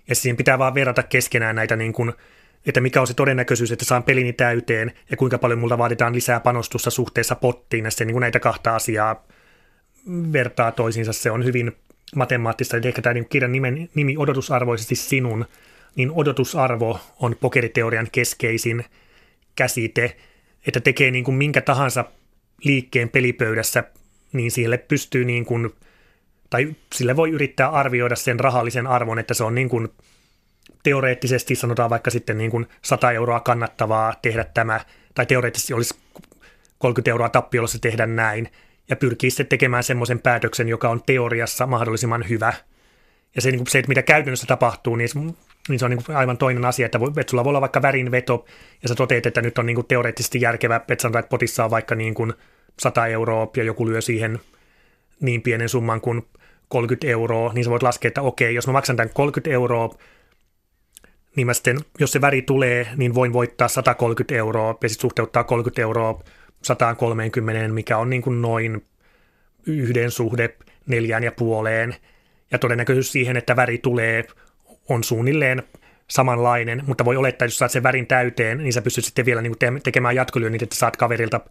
ja siihen pitää vaan verrata keskenään näitä, niin kuin, että mikä on se todennäköisyys, että saan pelini täyteen ja kuinka paljon multa vaaditaan lisää panostusta suhteessa pottiin. Ja se, niin kuin näitä kahta asiaa vertaa toisiinsa. Se on hyvin matemaattista. Eli ehkä tämä niin kirjan nimen, nimi odotusarvoisesti sinun, niin odotusarvo on pokeriteorian keskeisin käsite, että tekee niin kuin minkä tahansa liikkeen pelipöydässä, niin sille pystyy niin kuin tai sille voi yrittää arvioida sen rahallisen arvon, että se on niin kuin teoreettisesti sanotaan vaikka sitten niin kuin 100 euroa kannattavaa tehdä tämä, tai teoreettisesti olisi 30 euroa tappiolla tehdä näin, ja pyrkii sitten tekemään semmoisen päätöksen, joka on teoriassa mahdollisimman hyvä. Ja se, niin kuin se että mitä käytännössä tapahtuu, niin, niin se on niin kuin aivan toinen asia, että, voi, että sulla voi olla vaikka värinveto, ja sä toteat, että nyt on niin kuin teoreettisesti järkevä, että sanotaan, että potissa on vaikka niin kuin 100 euroa, ja joku lyö siihen niin pienen summan kuin 30 euroa, niin sä voit laskea, että okei, jos mä maksan tämän 30 euroa, niin mä sitten, jos se väri tulee, niin voin voittaa 130 euroa ja sitten suhteuttaa 30 euroa 130, mikä on niin kuin noin yhden suhde neljään ja puoleen. Ja todennäköisyys siihen, että väri tulee, on suunnilleen samanlainen, mutta voi olettaa, että jos saat sen värin täyteen, niin sä pystyt sitten vielä niin tekemään jatkolyönnit, että saat kaverilta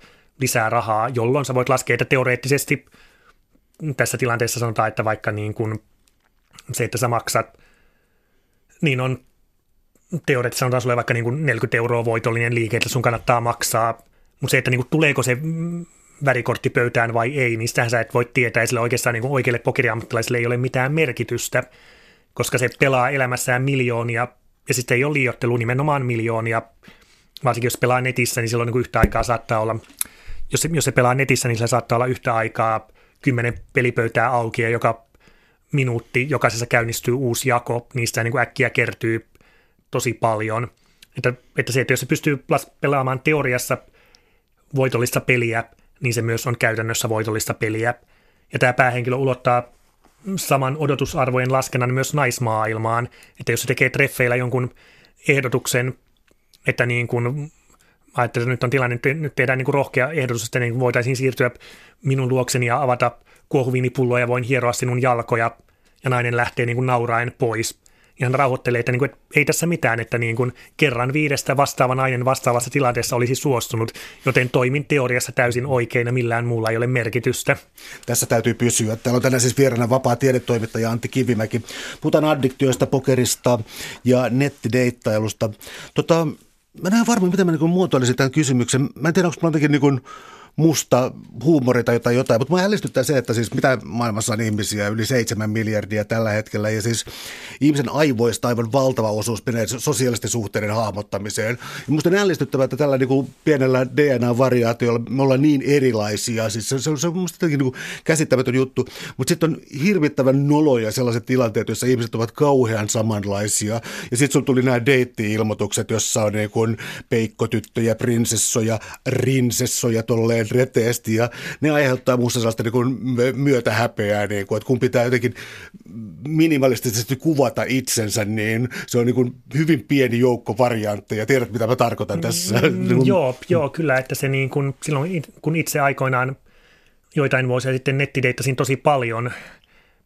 lisää rahaa, jolloin sä voit laskea, että teoreettisesti tässä tilanteessa sanotaan, että vaikka niin kuin se, että sä maksat, niin on teoreettisesti sanotaan sulle vaikka niin kuin 40 euroa voitollinen liike, että sun kannattaa maksaa, mutta se, että niin kuin tuleeko se värikortti pöytään vai ei, niin sitähän sä et voi tietää, ja sillä oikeastaan niin kuin oikeille pokeriammattilaisille ei ole mitään merkitystä, koska se pelaa elämässään miljoonia, ja sitten ei ole liiottelu nimenomaan miljoonia, varsinkin jos pelaa netissä, niin silloin niin kuin yhtä aikaa saattaa olla, jos se, jos se pelaa netissä, niin sillä saattaa olla yhtä aikaa kymmenen pelipöytää auki, ja joka minuutti jokaisessa käynnistyy uusi jako, niistä niin kuin äkkiä kertyy tosi paljon. Että, että se, että jos se pystyy pelaamaan teoriassa voitollista peliä, niin se myös on käytännössä voitollista peliä. Ja tämä päähenkilö ulottaa saman odotusarvojen laskennan myös naismaailmaan, että jos se tekee treffeillä jonkun ehdotuksen, että niin kuin ajattelin, että nyt on tilanne, nyt tehdään niin kuin rohkea ehdotus, että niin voitaisiin siirtyä minun luokseni ja avata kuohuviinipulloa ja voin hieroa sinun jalkoja, ja nainen lähtee niin kuin nauraen pois ihan rauhoittelee, että, niin kuin, että ei tässä mitään, että niin kuin kerran viidestä vastaava nainen vastaavassa tilanteessa olisi suostunut, joten toimin teoriassa täysin oikein ja millään muulla ei ole merkitystä. Tässä täytyy pysyä. Täällä on tänään siis vieraana vapaa tiedetoimittaja Antti Kivimäki. Puhutaan addiktioista, pokerista ja nettideittailusta. Tota, mä näen varmaan, miten mä niin muotoilisin tämän kysymyksen. Mä en tiedä, onko mulla jotenkin niin musta huumori tai jotain, jotain. mutta mä ällistyttää se, että siis mitä maailmassa on ihmisiä, yli seitsemän miljardia tällä hetkellä, ja siis ihmisen aivoista aivan valtava osuus menee sosiaalisten suhteiden hahmottamiseen. Ja musta on ällistyttävää, että tällä niin kuin pienellä DNA-variaatiolla me ollaan niin erilaisia, siis se, se, se on musta niin käsittämätön juttu, mutta sitten on hirvittävän noloja sellaiset tilanteet, joissa ihmiset ovat kauhean samanlaisia, ja sitten sulla tuli nämä deitti-ilmoitukset, jossa on niin kuin peikkotyttöjä, prinsessoja, rinsessoja, tolleen hirveän reteesti ja ne aiheuttaa muussa sellaista niin kuin myötä häpeää, niin kuin, että kun pitää jotenkin minimalistisesti kuvata itsensä, niin se on niin kuin hyvin pieni joukko variantteja. Tiedät, mitä mä tarkoitan tässä? Mm, joo, joo, kyllä, että se niin kuin, silloin kun itse aikoinaan joitain vuosia sitten nettideittasin tosi paljon,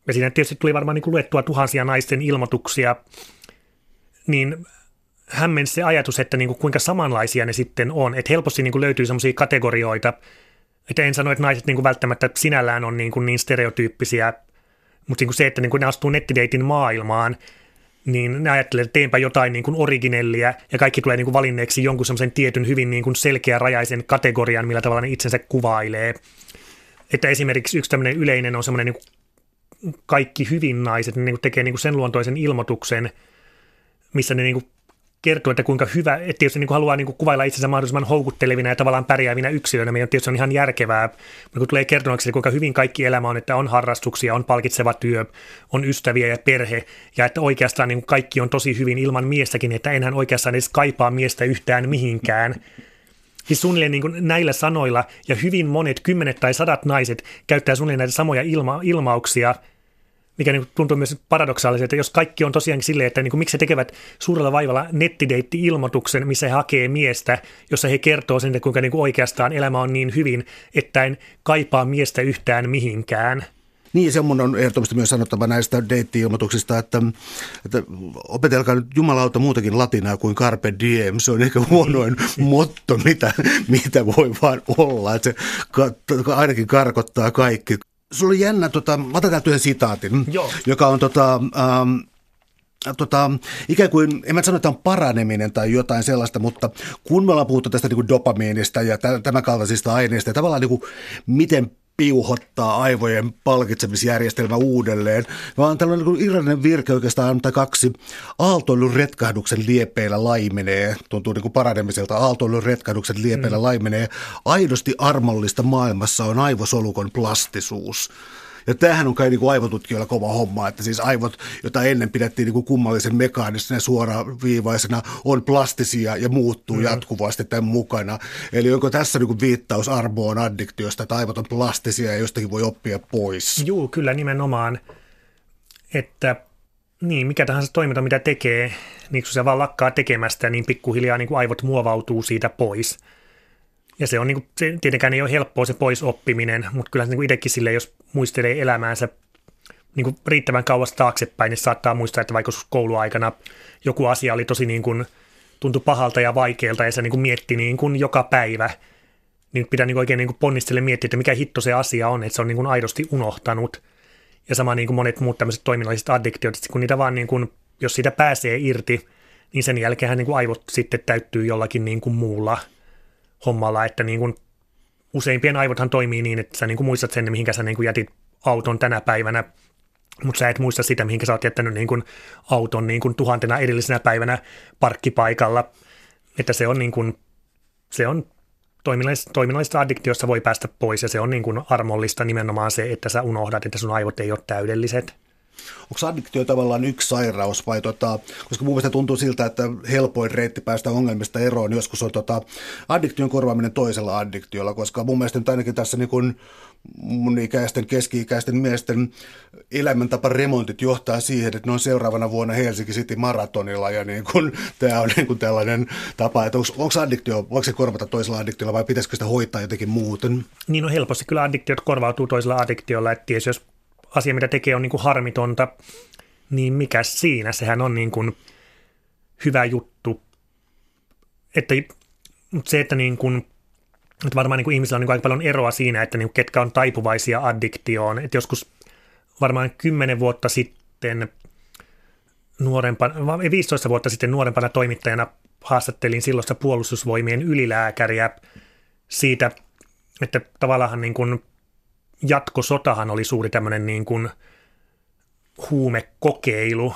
ja siinä tietysti tuli varmaan niin kuin luettua tuhansia naisten ilmoituksia, niin hämmensi se ajatus, että niin kuin kuinka samanlaisia ne sitten on. Että helposti niin kuin löytyy sellaisia kategorioita, että en sano, että naiset niin kuin välttämättä sinällään on niin, kuin niin stereotyyppisiä, mutta niin kuin se, että niin kuin ne astuu nettideitin maailmaan, niin ne ajattelee, että teenpä jotain niin kuin originellia ja kaikki tulee niin kuin valinneeksi jonkun semmoisen tietyn hyvin niin kuin selkeärajaisen kategorian, millä tavalla ne itsensä kuvailee. Että esimerkiksi yksi tämmöinen yleinen on semmoinen niin kaikki hyvin naiset, ne niin kuin tekee niin kuin sen luontoisen ilmoituksen, missä ne niin kuin kertoo, että kuinka hyvä, että jos niin haluaa niin kuin kuvailla itsensä mahdollisimman houkuttelevina ja tavallaan pärjäävinä yksilöinä, niin tietysti on ihan järkevää, mutta kun tulee kertoneeksi, kuinka hyvin kaikki elämä on, että on harrastuksia, on palkitseva työ, on ystäviä ja perhe, ja että oikeastaan niin kaikki on tosi hyvin ilman miestäkin, että enhän oikeastaan edes kaipaa miestä yhtään mihinkään. Siis suunnilleen niin näillä sanoilla, ja hyvin monet, kymmenet tai sadat naiset käyttää suunnilleen näitä samoja ilma- ilmauksia – mikä niin tuntuu myös paradoksaaliselta, että jos kaikki on tosiaan silleen, että niin kuin, miksi he tekevät suurella vaivalla nettideitti-ilmoituksen, missä he hakee miestä, jossa he kertoo sen, että kuinka niin kuin oikeastaan elämä on niin hyvin, että en kaipaa miestä yhtään mihinkään. Niin, se mun on ehdottomasti myös sanottava näistä deitti-ilmoituksista, että, että opetelkaa nyt jumalauta muutakin latinaa kuin carpe diem. Se on ehkä huonoin motto, mitä, mitä voi vaan olla. Että se ainakin karkottaa kaikki sulla oli jännä, tota, mä otan täältä yhden sitaatin, Joo. joka on tota, ähm, tota, ikään kuin, en mä sano, että on paraneminen tai jotain sellaista, mutta kun me ollaan puhuttu tästä niin kuin dopamiinista ja tämän kaltaisista aineista ja tavallaan niin kuin, miten piuhottaa aivojen palkitsemisjärjestelmä uudelleen, vaan tällainen niin irrallinen virke oikeastaan tai kaksi aaltoilun retkahduksen liepeillä laimenee, tuntuu niin kuin paranemiselta, aaltoilun retkahduksen liepeillä mm. laimenee, aidosti armollista maailmassa on aivosolukon plastisuus. Ja tämähän on kai niin kuin aivotutkijoilla kova homma, että siis aivot, joita ennen pidettiin niin kuin kummallisen mekaanisena ja suoraviivaisena, on plastisia ja muuttuu mm. jatkuvasti tämän mukana. Eli onko tässä niin kuin viittaus armoon addiktiosta, että aivot on plastisia ja jostakin voi oppia pois? Joo, kyllä nimenomaan. Että Niin, mikä tahansa toiminta, mitä tekee, niin kun se vaan lakkaa tekemästä, niin pikkuhiljaa niin kuin aivot muovautuu siitä pois. Ja se on niin kuin, se tietenkään ei ole helppoa se pois oppiminen, mutta kyllä se niin itsekin sille, jos muistelee elämäänsä niin kuin riittävän kauas taaksepäin, niin saattaa muistaa, että vaikka kouluaikana joku asia oli tosi niin kuin, tuntui pahalta ja vaikealta ja se niin kuin mietti niin kuin joka päivä, niin pitää niin kuin oikein niin kuin ponnistelle miettiä, että mikä hitto se asia on, että se on niin kuin aidosti unohtanut. Ja sama niin kuin monet muut tämmöiset toiminnalliset addiktiot, että kun niitä vaan niin kuin, jos siitä pääsee irti, niin sen jälkeen niin kuin aivot sitten täyttyy jollakin niin kuin muulla hommalla, että niin kuin useimpien aivothan toimii niin, että sä niin kuin muistat sen, mihinkä sä niin kuin jätit auton tänä päivänä mutta sä et muista sitä, mihinkä sä oot jättänyt niin kuin auton niin kuin tuhantena edellisenä päivänä parkkipaikalla. Että se on, niin kuin, se on toiminnallisesta, toiminnallisesta addiktiosta voi päästä pois ja se on niin kuin armollista nimenomaan se, että sä unohdat, että sun aivot ei ole täydelliset. Onko addiktio tavallaan yksi sairaus vai tota, koska mun mielestä tuntuu siltä, että helpoin reitti päästä ongelmista eroon joskus on tota, addiktion korvaaminen toisella addiktiolla, koska mun mielestä nyt ainakin tässä niin kun mun ikäisten, keski-ikäisten miesten elämäntapa remontit johtaa siihen, että ne on seuraavana vuonna Helsinki City maratonilla ja niin kun, tämä on niin kun tällainen tapa, että onko, onko addiktio, voiko se korvata toisella addiktiolla vai pitäisikö sitä hoitaa jotenkin muuten? Niin on helposti kyllä addiktiot korvautuu toisella addiktiolla, että jos asia, mitä tekee, on niin kuin harmitonta, niin mikä siinä? Sehän on niin kuin hyvä juttu. Että, mutta se, että, niin kuin, että varmaan niin kuin ihmisillä on niin kuin aika paljon eroa siinä, että niin kuin ketkä on taipuvaisia addiktioon. Että joskus varmaan 10 vuotta sitten nuorempana, 15 vuotta sitten nuorempana toimittajana haastattelin silloista puolustusvoimien ylilääkäriä siitä, että tavallaan niin kuin jatkosotahan oli suuri tämmöinen niin kuin huumekokeilu,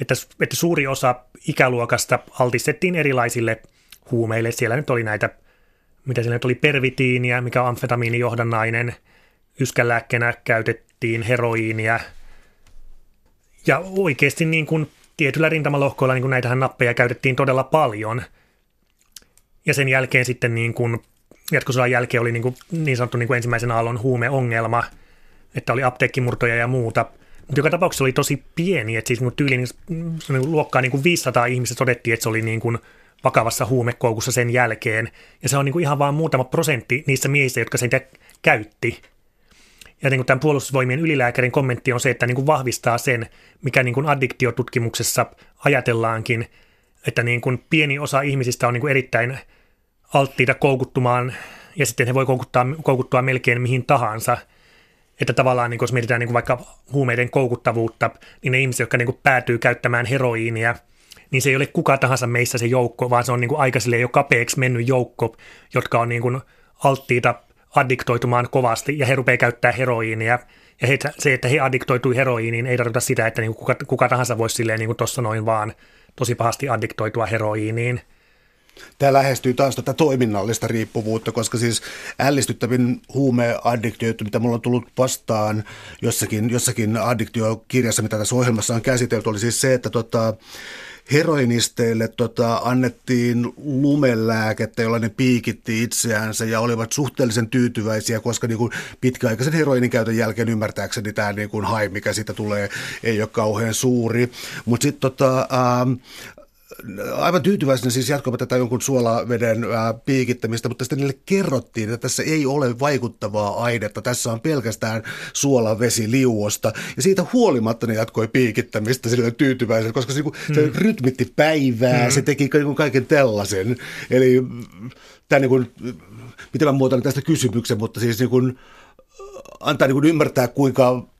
että, että suuri osa ikäluokasta altistettiin erilaisille huumeille. Siellä nyt oli näitä, mitä siellä nyt oli, pervitiiniä, mikä on amfetamiinijohdannainen, yskänlääkkeenä käytettiin heroiinia, ja oikeasti niin kuin tietyllä rintamalohkoilla niin kuin näitähän nappeja käytettiin todella paljon. Ja sen jälkeen sitten niin kuin jatkosodan jälkeen oli niin, kuin, niin sanottu niin kuin ensimmäisen aallon huumeongelma, että oli apteekkimurtoja ja muuta. Mutta joka tapauksessa oli tosi pieni, että siis tyyliin niin, niin luokkaa niin kuin 500 ihmistä todettiin, että se oli niin kuin vakavassa huumekoukussa sen jälkeen. Ja se on niin kuin ihan vain muutama prosentti niistä miehistä, jotka sitä käytti. Ja niin kuin tämän puolustusvoimien ylilääkärin kommentti on se, että niin kuin vahvistaa sen, mikä niin kuin addiktiotutkimuksessa ajatellaankin, että niin kuin pieni osa ihmisistä on niin kuin erittäin alttiita koukuttumaan ja sitten he voi koukuttaa, koukuttua melkein mihin tahansa. Että tavallaan niin jos mietitään niin vaikka huumeiden koukuttavuutta, niin ne ihmiset, jotka niin päätyy käyttämään heroiinia, niin se ei ole kuka tahansa meissä se joukko, vaan se on niin aika jo kapeaksi mennyt joukko, jotka on niin alttiita addiktoitumaan kovasti ja he rupeaa käyttää heroiinia. Ja he, se, että he addiktoituu heroiiniin, ei tarkoita sitä, että niin kuka, kuka tahansa voisi silleen niin tuossa noin vaan tosi pahasti addiktoitua heroiiniin. Tämä lähestyy taas tätä toiminnallista riippuvuutta, koska siis ällistyttävin huumeaddiktio, mitä mulla on tullut vastaan jossakin, jossakin addiktiokirjassa, mitä tässä ohjelmassa on käsitelty, oli siis se, että tota, heroinisteille tota, annettiin lumelääkettä, jolla ne piikitti itseänsä ja olivat suhteellisen tyytyväisiä, koska niin kuin pitkäaikaisen heroinin käytön jälkeen ymmärtääkseni tämä niin kuin hai, mikä siitä tulee, ei ole kauhean suuri. Mutta sitten tota, ähm, aivan tyytyväisenä siis jatkoivat tätä jonkun suolaveden piikittämistä, mutta sitten niille kerrottiin, että tässä ei ole vaikuttavaa ainetta, tässä on pelkästään suolavesi liuosta. Ja siitä huolimatta ne jatkoi piikittämistä sille tyytyväisenä, koska se, niin se mm. rytmitti päivää, mm. se teki niin kaiken tällaisen. Eli tämä niin kuin, miten mä muotoilen tästä kysymyksen, mutta siis niin kuin, antaa niin kuin ymmärtää, kuinka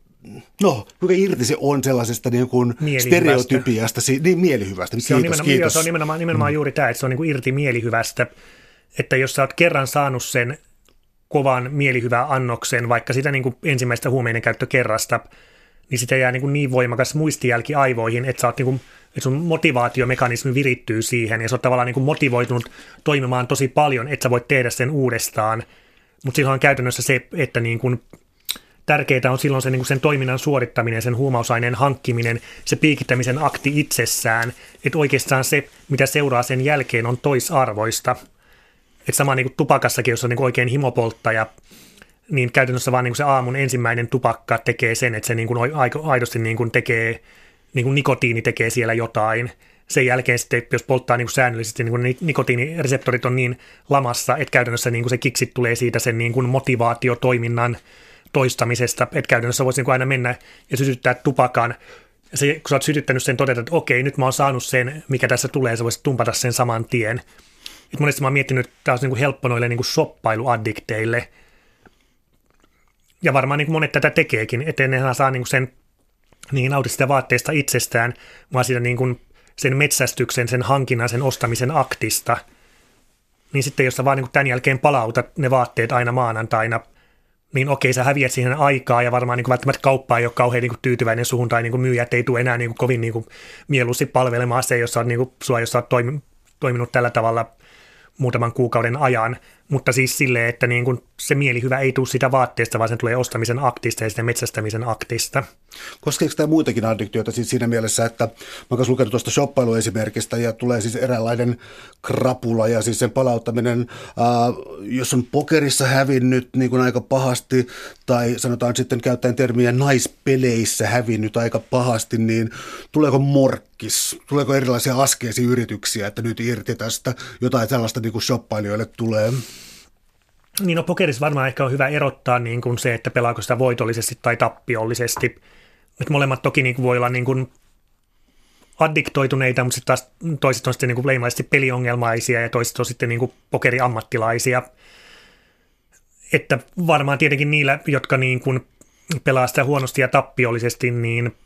No, kuinka irti se on sellaisesta niin kuin stereotypiasta, niin mielihyvästä. Se on nimenomaan, kiitos. Se on nimenomaan, nimenomaan mm. juuri tämä, että se on niin kuin irti mielihyvästä. Että jos sä oot kerran saanut sen kovan mielihyvän annoksen, vaikka sitä niin kuin ensimmäistä huumeiden käyttökerrasta, niin sitä jää niin, kuin niin voimakas muistijälki aivoihin, että, sä oot niin kuin, että sun motivaatiomekanismi virittyy siihen ja sä oot tavallaan niin kuin motivoitunut toimimaan tosi paljon, että sä voit tehdä sen uudestaan. Mutta silloin on käytännössä se, että niin kuin tärkeää on silloin se, niin kuin sen toiminnan suorittaminen, sen huumausaineen hankkiminen, se piikittämisen akti itsessään, että oikeastaan se, mitä seuraa sen jälkeen, on toisarvoista. Että sama niin kuin tupakassakin, jos on niin kuin oikein himopolttaja, niin käytännössä vaan niin kuin se aamun ensimmäinen tupakka tekee sen, että se niin kuin aidosti niin kuin tekee niin kuin nikotiini tekee siellä jotain. Sen jälkeen sitten, jos polttaa niin kuin säännöllisesti, niin kuin nikotiinireseptorit on niin lamassa, että käytännössä niin kuin se kiksit tulee siitä sen niin kuin motivaatiotoiminnan toistamisesta, että käytännössä voisi niin aina mennä ja sytyttää tupakan, ja se, kun sä oot sytyttänyt sen, todeta, että okei, nyt mä oon saanut sen, mikä tässä tulee, sä voisit tumpata sen saman tien. Et monesti mä oon miettinyt, että tämä olisi niin helppo noille niin shoppailuaddikteille. Ja varmaan niin monet tätä tekeekin, että ne saa niin sen niin nauti sitä itsestään, vaan siitä niin kuin sen metsästyksen, sen hankinnan, sen ostamisen aktista. Niin sitten jos sä vaan niin kuin tämän jälkeen palautat ne vaatteet aina maanantaina, niin okei, sä häviät siihen aikaa ja varmaan niin kuin välttämättä kauppa ei ole kauhean niin kuin tyytyväinen suhun tai niin kuin myyjät ei tule enää niin kuin kovin niin kuin mieluusti palvelemaan se, jos oot, niin kuin, sua, jos sä oot toiminut tällä tavalla muutaman kuukauden ajan, mutta siis silleen, että niin kuin se mielihyvä ei tule sitä vaatteesta, vaan sen tulee ostamisen aktista ja sitten metsästämisen aktista. Koskeeko tämä muitakin addiktioita siis siinä mielessä, että mä olen lukenut tuosta shoppailuesimerkistä ja tulee siis eräänlainen krapula ja siis sen palauttaminen, ää, jos on pokerissa hävinnyt niin kuin aika pahasti tai sanotaan sitten käyttäen termiä naispeleissä hävinnyt aika pahasti, niin tuleeko morkkis, tuleeko erilaisia askeisia yrityksiä, että nyt irti tästä jotain sellaista niin kuin shoppailijoille tulee? Niin no pokerissa varmaan ehkä on hyvä erottaa niin kuin se, että pelaako sitä voitollisesti tai tappiollisesti. Että molemmat toki niin kuin voi olla niin kuin addiktoituneita, mutta sitten taas toiset on sitten niin kuin peliongelmaisia ja toiset on sitten niin kuin pokeriammattilaisia. Että varmaan tietenkin niillä, jotka niin kuin pelaa sitä huonosti ja tappiollisesti, niin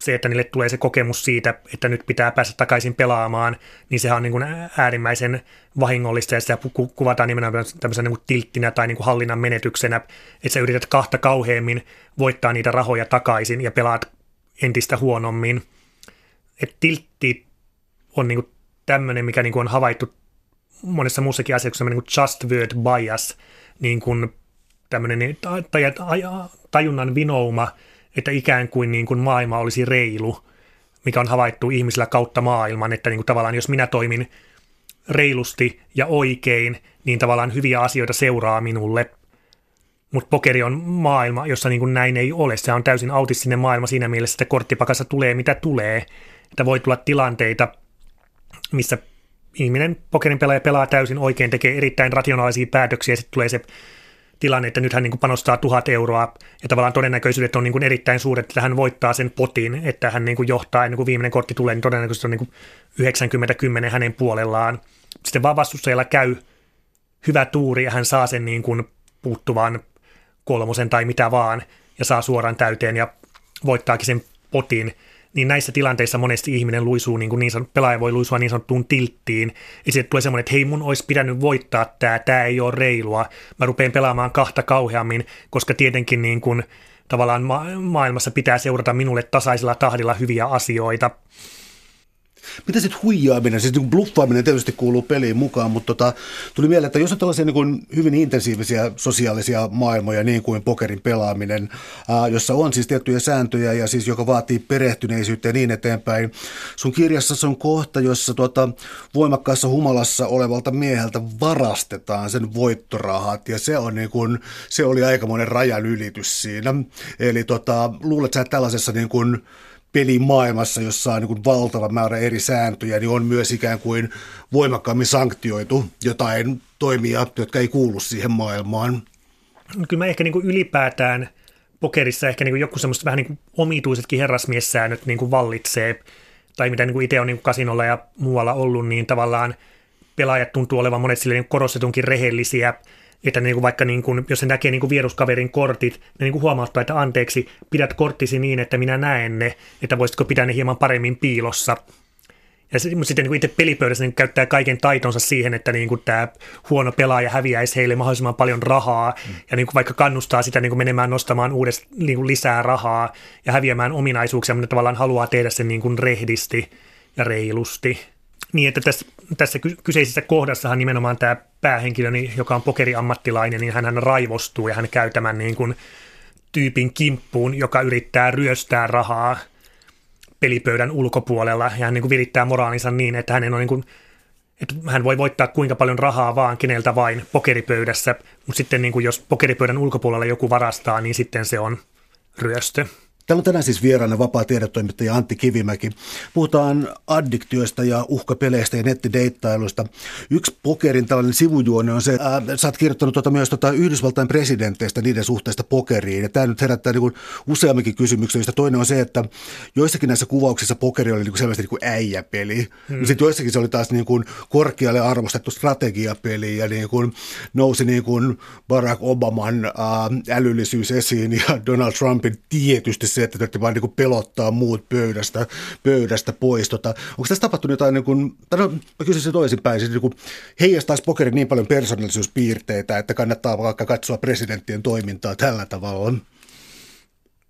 se, että niille tulee se kokemus siitä, että nyt pitää päästä takaisin pelaamaan, niin sehän on niin kuin äärimmäisen vahingollista ja sitä kuvataan nimenomaan tämmöisenä niin kuin tilttinä tai niin kuin hallinnan menetyksenä, että sä yrität kahta kauheammin voittaa niitä rahoja takaisin ja pelaat entistä huonommin. Et tiltti on niin kuin tämmöinen, mikä niin kuin on havaittu monessa muussakin asiassa, kuin just word bias, niin kuin tämmöinen tajunnan vinouma, että ikään kuin, niin kuin maailma olisi reilu, mikä on havaittu ihmisillä kautta maailman, että niin kuin tavallaan jos minä toimin reilusti ja oikein, niin tavallaan hyviä asioita seuraa minulle. Mutta pokeri on maailma, jossa niin kuin näin ei ole. Se on täysin autistinen maailma siinä mielessä, että korttipakassa tulee mitä tulee. Että voi tulla tilanteita, missä ihminen, pokerin pelaaja pelaa täysin oikein, tekee erittäin rationaalisia päätöksiä ja sitten tulee se tilanne, että nyt hän niin panostaa tuhat euroa ja tavallaan todennäköisyydet on niin erittäin suuret, että hän voittaa sen potin, että hän niin johtaa ennen kuin viimeinen kortti tulee, niin todennäköisesti on niin kuin 90-10 hänen puolellaan. Sitten vaan vastustajalla käy hyvä tuuri ja hän saa sen niin kuin puuttuvan kolmosen tai mitä vaan ja saa suoraan täyteen ja voittaakin sen potin niin näissä tilanteissa monesti ihminen luisuu, niin kuin niin sanot, pelaaja voi luisua niin sanottuun tilttiin, ja sitten tulee semmoinen, että hei mun olisi pitänyt voittaa tämä, tämä ei ole reilua, mä rupean pelaamaan kahta kauheammin, koska tietenkin niin kuin, tavallaan ma- maailmassa pitää seurata minulle tasaisella tahdilla hyviä asioita, mitä sitten huijaaminen, siis niin bluffaaminen tietysti kuuluu peliin mukaan, mutta tota, tuli mieleen, että jos on tällaisia niin hyvin intensiivisiä sosiaalisia maailmoja, niin kuin pokerin pelaaminen, ää, jossa on siis tiettyjä sääntöjä ja siis joka vaatii perehtyneisyyttä ja niin eteenpäin. Sun kirjassa on kohta, jossa tota, voimakkaassa humalassa olevalta mieheltä varastetaan sen voittorahat ja se, on niin kuin, se oli aikamoinen rajan ylitys siinä. Eli tota, luulet sä, että tällaisessa niin kuin, pelimaailmassa, jossa on niin valtava määrä eri sääntöjä, niin on myös ikään kuin voimakkaammin sanktioitu jotain toimia, jotka ei kuulu siihen maailmaan. Kyllä mä ehkä niin kuin ylipäätään pokerissa ehkä niin kuin joku semmoista vähän niin kuin omituisetkin herrasmiessäännöt niin kuin vallitsee, tai mitä niin kuin itse on niin kuin kasinolla ja muualla ollut, niin tavallaan pelaajat tuntuu olevan monet silleen niin korostetunkin rehellisiä, että niin kuin vaikka niin kuin, jos se näkee niin kuin vieruskaverin kortit, ne niin kuin huomauttaa, että anteeksi, pidät korttisi niin, että minä näen ne, että voisitko pitää ne hieman paremmin piilossa. Ja sitten niin kuin itse pelipöydässä niin käyttää kaiken taitonsa siihen, että niin kuin tämä huono pelaaja häviäisi heille mahdollisimman paljon rahaa mm. ja niin kuin vaikka kannustaa sitä niin kuin menemään nostamaan uudesta niin kuin lisää rahaa ja häviämään ominaisuuksia, mutta tavallaan haluaa tehdä sen niin kuin rehdisti ja reilusti. Niin, että tässä, tässä kyseisessä kohdassahan nimenomaan tämä päähenkilö, niin, joka on pokeriammattilainen, niin hän raivostuu ja hän käy tämän niin kuin tyypin kimppuun, joka yrittää ryöstää rahaa pelipöydän ulkopuolella ja hän niin kuin virittää moraalinsa niin, että hänen on niin kuin, että hän voi voittaa kuinka paljon rahaa vaan keneltä vain pokeripöydässä, mutta sitten niin kuin jos pokeripöydän ulkopuolella joku varastaa, niin sitten se on ryöstö. Täällä on tänään siis vieraana vapaa tiedetoimittaja Antti Kivimäki. Puhutaan addiktioista ja uhkapeleistä ja nettideittailuista. Yksi pokerin tällainen sivujuone on se, että sä oot kirjoittanut tuota myös tuota Yhdysvaltain presidenteistä niiden suhteesta pokeriin. Ja tämä nyt herättää niin useamminkin kysymyksiä, joista toinen on se, että joissakin näissä kuvauksissa pokeri oli niin selvästi niin kuin äijäpeli. Hmm. Sitten joissakin se oli taas niin kuin korkealle arvostettu strategiapeli ja niin kuin nousi niin kuin Barack Obaman ää, älyllisyys esiin ja Donald Trumpin tietysti se, että te vaan niin pelottaa muut pöydästä, pöydästä pois. Tota, onko tässä tapahtunut jotain, niin kuin, tai no, mä kysyisin toisinpäin, siis niin heijastaisi pokeri niin paljon persoonallisuuspiirteitä, että kannattaa vaikka katsoa presidenttien toimintaa tällä tavalla?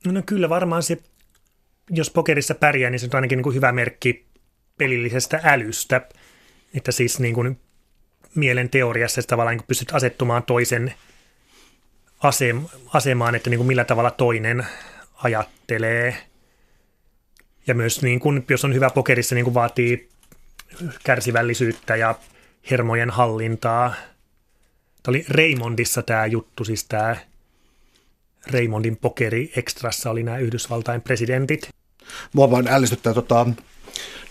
No, no kyllä varmaan se, jos pokerissa pärjää, niin se on ainakin niin kuin hyvä merkki pelillisestä älystä, että siis niin kuin mielen teoriassa tavallaan niin pystyt asettumaan toisen asemaan, että niin kuin millä tavalla toinen ajattelee. Ja myös niin kun, jos on hyvä pokerissa, niin kun vaatii kärsivällisyyttä ja hermojen hallintaa. Tämä oli Raymondissa tämä juttu, siis tämä Raymondin pokeri ekstrassa oli nämä Yhdysvaltain presidentit. Mua vaan ällistyttää tota,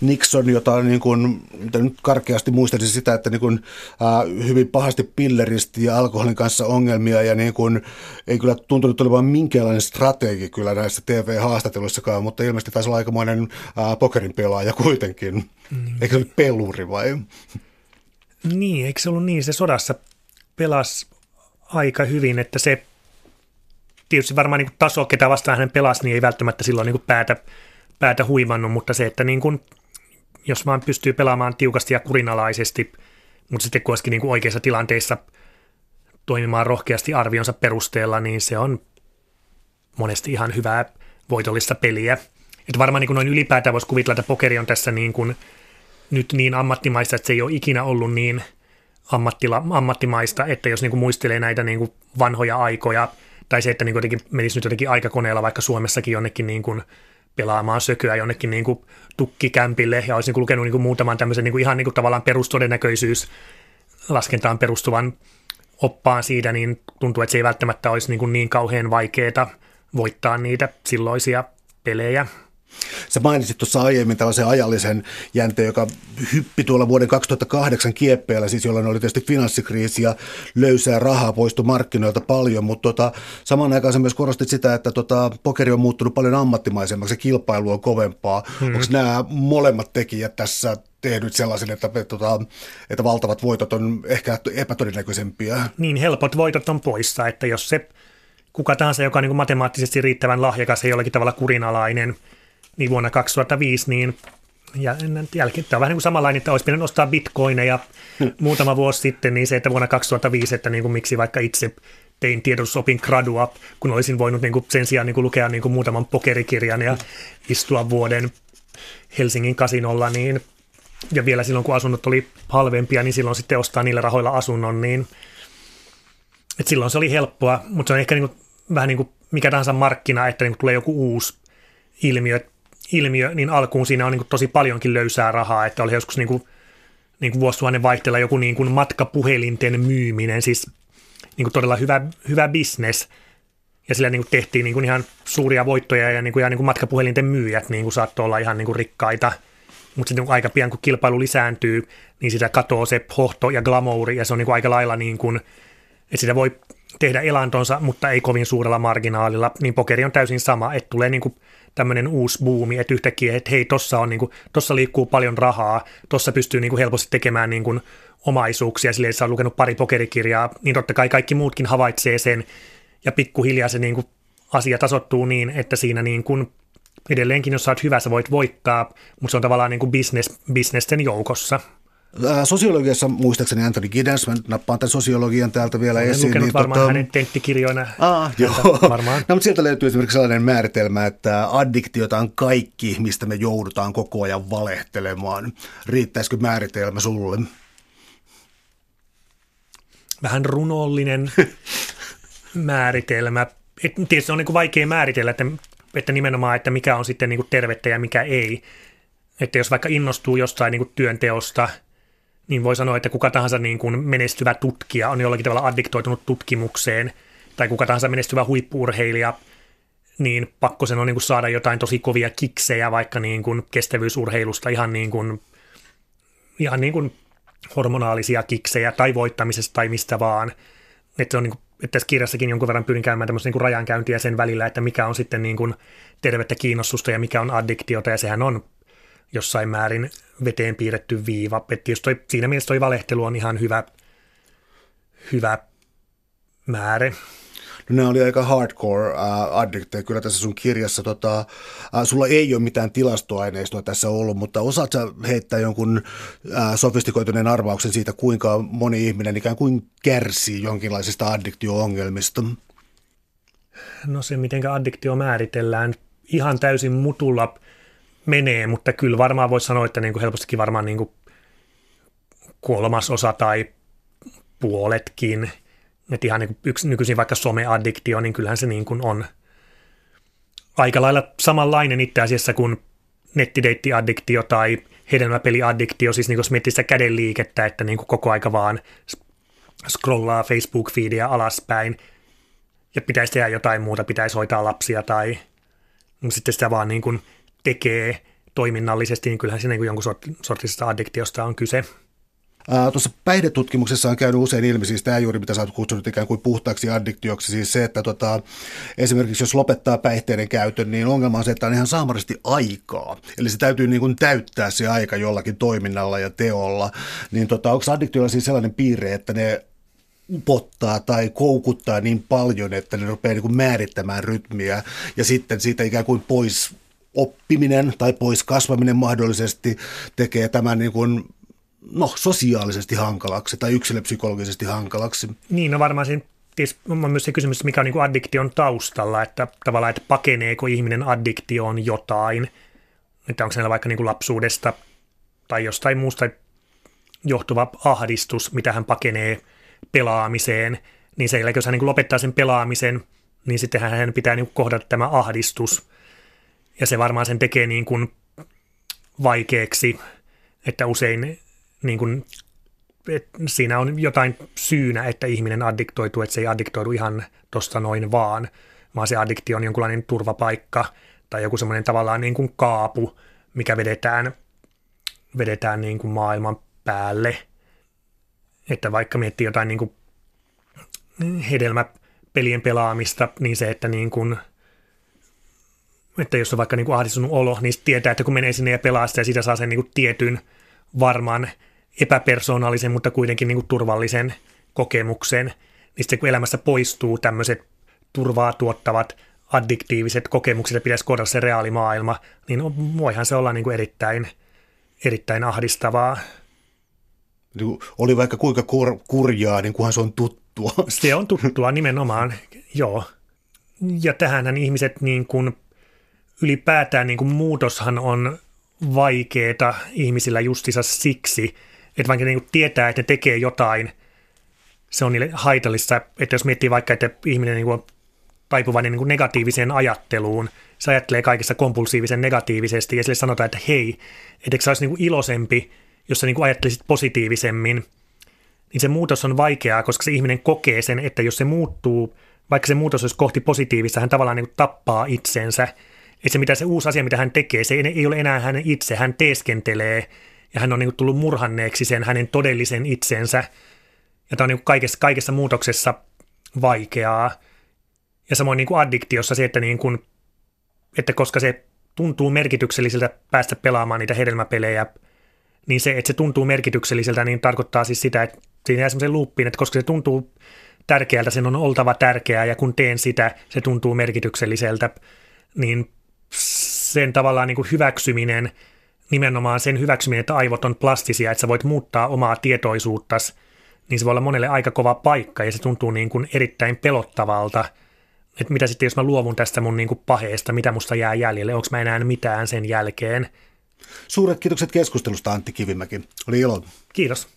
Nixon, jota niin kuin, nyt karkeasti muistaisin sitä, että niin kuin, äh, hyvin pahasti pilleristi ja alkoholin kanssa ongelmia ja niin kuin, ei kyllä tuntunut olevan minkäänlainen strategi kyllä näissä TV-haastatteluissakaan, mutta ilmeisesti taisi olla aikamoinen äh, pokerin pelaaja kuitenkin. Mm. Eikö se ole peluri vai? Niin, eikö se ollut niin? Se sodassa pelasi aika hyvin, että se tietysti varmaan niin taso, ketä vastaan hän pelasi, niin ei välttämättä silloin niin päätä, päätä huimannut, mutta se, että niin kuin jos vaan pystyy pelaamaan tiukasti ja kurinalaisesti, mutta sitten kuitenkin niin kuin oikeissa tilanteissa toimimaan rohkeasti arvionsa perusteella, niin se on monesti ihan hyvää voitollista peliä. Että varmaan niin kuin noin ylipäätään voisi kuvitella, että pokeri on tässä niin kuin nyt niin ammattimaista, että se ei ole ikinä ollut niin ammattila, ammattimaista, että jos niin kuin muistelee näitä niin kuin vanhoja aikoja, tai se, että niin kuin menisi nyt jotenkin aikakoneella vaikka Suomessakin jonnekin niin kuin pelaamaan sököä jonnekin niin kuin tukkikämpille ja olisin niin lukenut niin kuin muutaman tämmöisen niin kuin ihan niin kuin tavallaan perustodennäköisyys laskentaan perustuvan oppaan siitä, niin tuntuu, että se ei välttämättä olisi niin, kuin niin kauhean vaikeaa voittaa niitä silloisia pelejä. Sä mainitsit tuossa aiemmin tällaisen ajallisen jänteen, joka hyppi tuolla vuoden 2008 kieppeellä, siis jolloin oli tietysti finanssikriisi ja löysää rahaa poistui markkinoilta paljon, mutta tota, samaan aikaan sä myös korostit sitä, että tota, pokeri on muuttunut paljon ammattimaisemmaksi ja kilpailu on kovempaa. Hmm. Onko nämä molemmat tekijät tässä tehnyt sellaisen, että, että, että valtavat voitot on ehkä epätodennäköisempiä? Niin, helpot voitot on poissa, että jos se kuka tahansa, joka on niin matemaattisesti riittävän lahjakas ja jollakin tavalla kurinalainen – niin vuonna 2005, niin ja jälkeen, tämä on vähän niin kuin samanlainen, että olisi pitänyt ostaa bitcoineja muutama vuosi sitten, niin se, että vuonna 2005, että niin kuin miksi vaikka itse tein tiedotusopin gradua, kun olisin voinut niin kuin sen sijaan niin kuin lukea niin kuin muutaman pokerikirjan ja istua vuoden Helsingin kasinolla, niin ja vielä silloin, kun asunnot oli halvempia, niin silloin sitten ostaa niillä rahoilla asunnon, niin että silloin se oli helppoa, mutta se on ehkä niin kuin, vähän niin kuin mikä tahansa markkina, että niin kuin tulee joku uusi ilmiö, ilmiö, niin alkuun siinä on niin kuin tosi paljonkin löysää rahaa, että oli joskus niin kuin, niin kuin vuosituhannen vaihteella joku niin kuin matkapuhelinten myyminen, siis niin kuin todella hyvä, hyvä bisnes, ja sillä niin kuin tehtiin niin kuin ihan suuria voittoja, ja, niin kuin, ja niin kuin matkapuhelinten myyjät niin kuin saattoi olla ihan niin kuin rikkaita, mutta sitten niin aika pian kun kilpailu lisääntyy, niin sitä katoaa se hohto ja glamouri, ja se on niin kuin aika lailla niin kuin, että sitä voi tehdä elantonsa, mutta ei kovin suurella marginaalilla, niin pokeri on täysin sama, että tulee niin kuin tämmöinen uusi buumi, että yhtäkkiä, että hei, tossa, on, niin tossa liikkuu paljon rahaa, tossa pystyy niin kuin helposti tekemään niin kuin omaisuuksia, sille sä lukenut pari pokerikirjaa, niin totta kai kaikki muutkin havaitsee sen, ja pikkuhiljaa se niin kuin asia tasottuu niin, että siinä niin kuin edelleenkin, jos sä oot hyvä, sä voit voittaa, mutta se on tavallaan niin business, businessen joukossa. Sosiologiassa muistaakseni Anthony Giddens, mä nappaan tämän sosiologian täältä vielä Olen esiin. niin, varmaan tota, hänen tenttikirjoina. Ah, joo. Varmaan. No, mutta sieltä löytyy esimerkiksi sellainen määritelmä, että addiktiota on kaikki, mistä me joudutaan koko ajan valehtelemaan. Riittäisikö määritelmä sulle? Vähän runollinen [LAUGHS] määritelmä. Et, tietysti on niin kuin vaikea määritellä, että, että nimenomaan, että mikä on sitten niin kuin tervettä ja mikä ei. Että jos vaikka innostuu jostain niin kuin työnteosta – niin voi sanoa, että kuka tahansa niin kuin menestyvä tutkija on jollakin tavalla addiktoitunut tutkimukseen, tai kuka tahansa menestyvä huippuurheilija niin pakko sen on niin kuin saada jotain tosi kovia kiksejä vaikka niin kuin kestävyysurheilusta ihan niin kuin, ihan niin kuin hormonaalisia kiksejä tai voittamisesta tai mistä vaan. Että se on niin kuin, että tässä kirjassakin jonkun verran pyrin käymään tämmöistä niin rajankäyntiä sen välillä, että mikä on sitten niin kuin tervettä kiinnostusta ja mikä on addiktiota ja sehän on jossain määrin veteen piirretty viiva. Että jos toi, siinä mielessä toi valehtelu on ihan hyvä, hyvä määrä. No nämä oli aika hardcore uh, addikteja kyllä tässä sun kirjassa. Tota, uh, sulla ei ole mitään tilastoaineistoa tässä ollut, mutta osaat sä heittää jonkun uh, sofistikoituneen arvauksen siitä, kuinka moni ihminen ikään kuin kärsii jonkinlaisista addiktio-ongelmista? No se, miten addiktio määritellään, ihan täysin mutulla menee, mutta kyllä varmaan voisi sanoa, että niin kuin helpostikin varmaan niin kuin kolmasosa tai puoletkin – että ihan niin yksi nykyisin vaikka someaddiktio, niin kyllähän se niin kuin on aika lailla samanlainen itse asiassa kuin nettideittiaddiktio tai hedelmäpeliaddiktio, siis niin kuin jos miettii sitä kädenliikettä, että niin kuin koko aika vaan scrollaa Facebook-feedia alaspäin ja pitäisi tehdä jotain muuta, pitäisi hoitaa lapsia tai sitten sitä vaan niin kuin tekee toiminnallisesti, niin kyllähän siinä niin jonkun sortisesta addiktiosta on kyse. Tuossa päihdetutkimuksessa on käynyt usein ilmi, siis tämä juuri mitä sä oot kutsunut ikään kuin puhtaaksi addiktioksi, siis se, että tota, esimerkiksi jos lopettaa päihteiden käytön, niin ongelma on se, että on ihan saamarasti aikaa. Eli se täytyy niin kuin täyttää se aika jollakin toiminnalla ja teolla. Niin tota, onko addiktioilla siis sellainen piirre, että ne upottaa tai koukuttaa niin paljon, että ne rupeaa niin kuin määrittämään rytmiä ja sitten siitä ikään kuin pois oppiminen tai pois kasvaminen mahdollisesti tekee tämän niin kuin no, sosiaalisesti hankalaksi tai yksilöpsykologisesti hankalaksi. Niin, no varmaan siinä on myös se kysymys, mikä on niin kuin addiktion taustalla, että tavallaan, että pakeneeko ihminen addiktioon jotain, että onko siellä vaikka niin kuin lapsuudesta tai jostain muusta johtuva ahdistus, mitä hän pakenee pelaamiseen, niin se, jos hän niin kuin lopettaa sen pelaamisen, niin sitten hän pitää niin kuin kohdata tämä ahdistus, ja se varmaan sen tekee niin kuin vaikeaksi, että usein niin kuin, että siinä on jotain syynä, että ihminen addiktoituu, että se ei addiktoidu ihan tuosta noin vaan, vaan se addiktio on jonkunlainen turvapaikka tai joku semmoinen tavallaan niin kuin kaapu, mikä vedetään, vedetään niin kuin maailman päälle. Että vaikka miettii jotain niin kuin hedelmäpelien pelaamista, niin se, että niin kuin, että jos on vaikka niin kuin ahdistunut olo, niin tietää, että kun menee sinne ja pelaa sitä ja siitä saa sen niin kuin tietyn varman epäpersoonallisen, mutta kuitenkin niin kuin turvallisen kokemuksen, niin sitten kun elämässä poistuu tämmöiset turvaa tuottavat addiktiiviset kokemukset ja pitäisi kohdata se reaalimaailma, niin voihan se olla niin kuin erittäin, erittäin ahdistavaa. Niin oli vaikka kuinka kur, kurjaa, niin kunhan se on tuttua. Se on tuttua nimenomaan, joo. Ja tähänhän ihmiset niin kuin, ylipäätään niin kuin muutoshan on vaikeeta ihmisillä justissa siksi, että vaikka niin tietää, että ne tekee jotain, se on niille haitallista. Että jos miettii vaikka, että ihminen niin on taipuvainen niin negatiiviseen ajatteluun, se ajattelee kaikessa kompulsiivisen negatiivisesti ja sille sanotaan, että hei, etteikö sä olisi niin iloisempi, jos sä niin ajattelisit positiivisemmin, niin se muutos on vaikeaa, koska se ihminen kokee sen, että jos se muuttuu, vaikka se muutos olisi kohti positiivista, hän tavallaan niin tappaa itsensä. Että se, mitä se uusi asia, mitä hän tekee, se ei ole enää hänen itse, hän teeskentelee – ja hän on niin kuin tullut murhanneeksi sen hänen todellisen itsensä. Ja tämä on niin kuin kaikessa, kaikessa muutoksessa vaikeaa. Ja samoin niin kuin addiktiossa se, että, niin kuin, että koska se tuntuu merkitykselliseltä päästä pelaamaan niitä hedelmäpelejä, niin se, että se tuntuu merkitykselliseltä, niin tarkoittaa siis sitä, että siinä jää semmoisen luuppiin, että koska se tuntuu tärkeältä, sen on oltava tärkeää, ja kun teen sitä, se tuntuu merkitykselliseltä, niin sen tavallaan niin kuin hyväksyminen – nimenomaan sen hyväksyminen, että aivot on plastisia, että sä voit muuttaa omaa tietoisuuttas, niin se voi olla monelle aika kova paikka ja se tuntuu niin kuin erittäin pelottavalta. Että mitä sitten, jos mä luovun tästä mun niin kuin paheesta, mitä musta jää jäljelle, onko mä enää mitään sen jälkeen. Suuret kiitokset keskustelusta Antti Kivimäki. Oli ilo. Kiitos.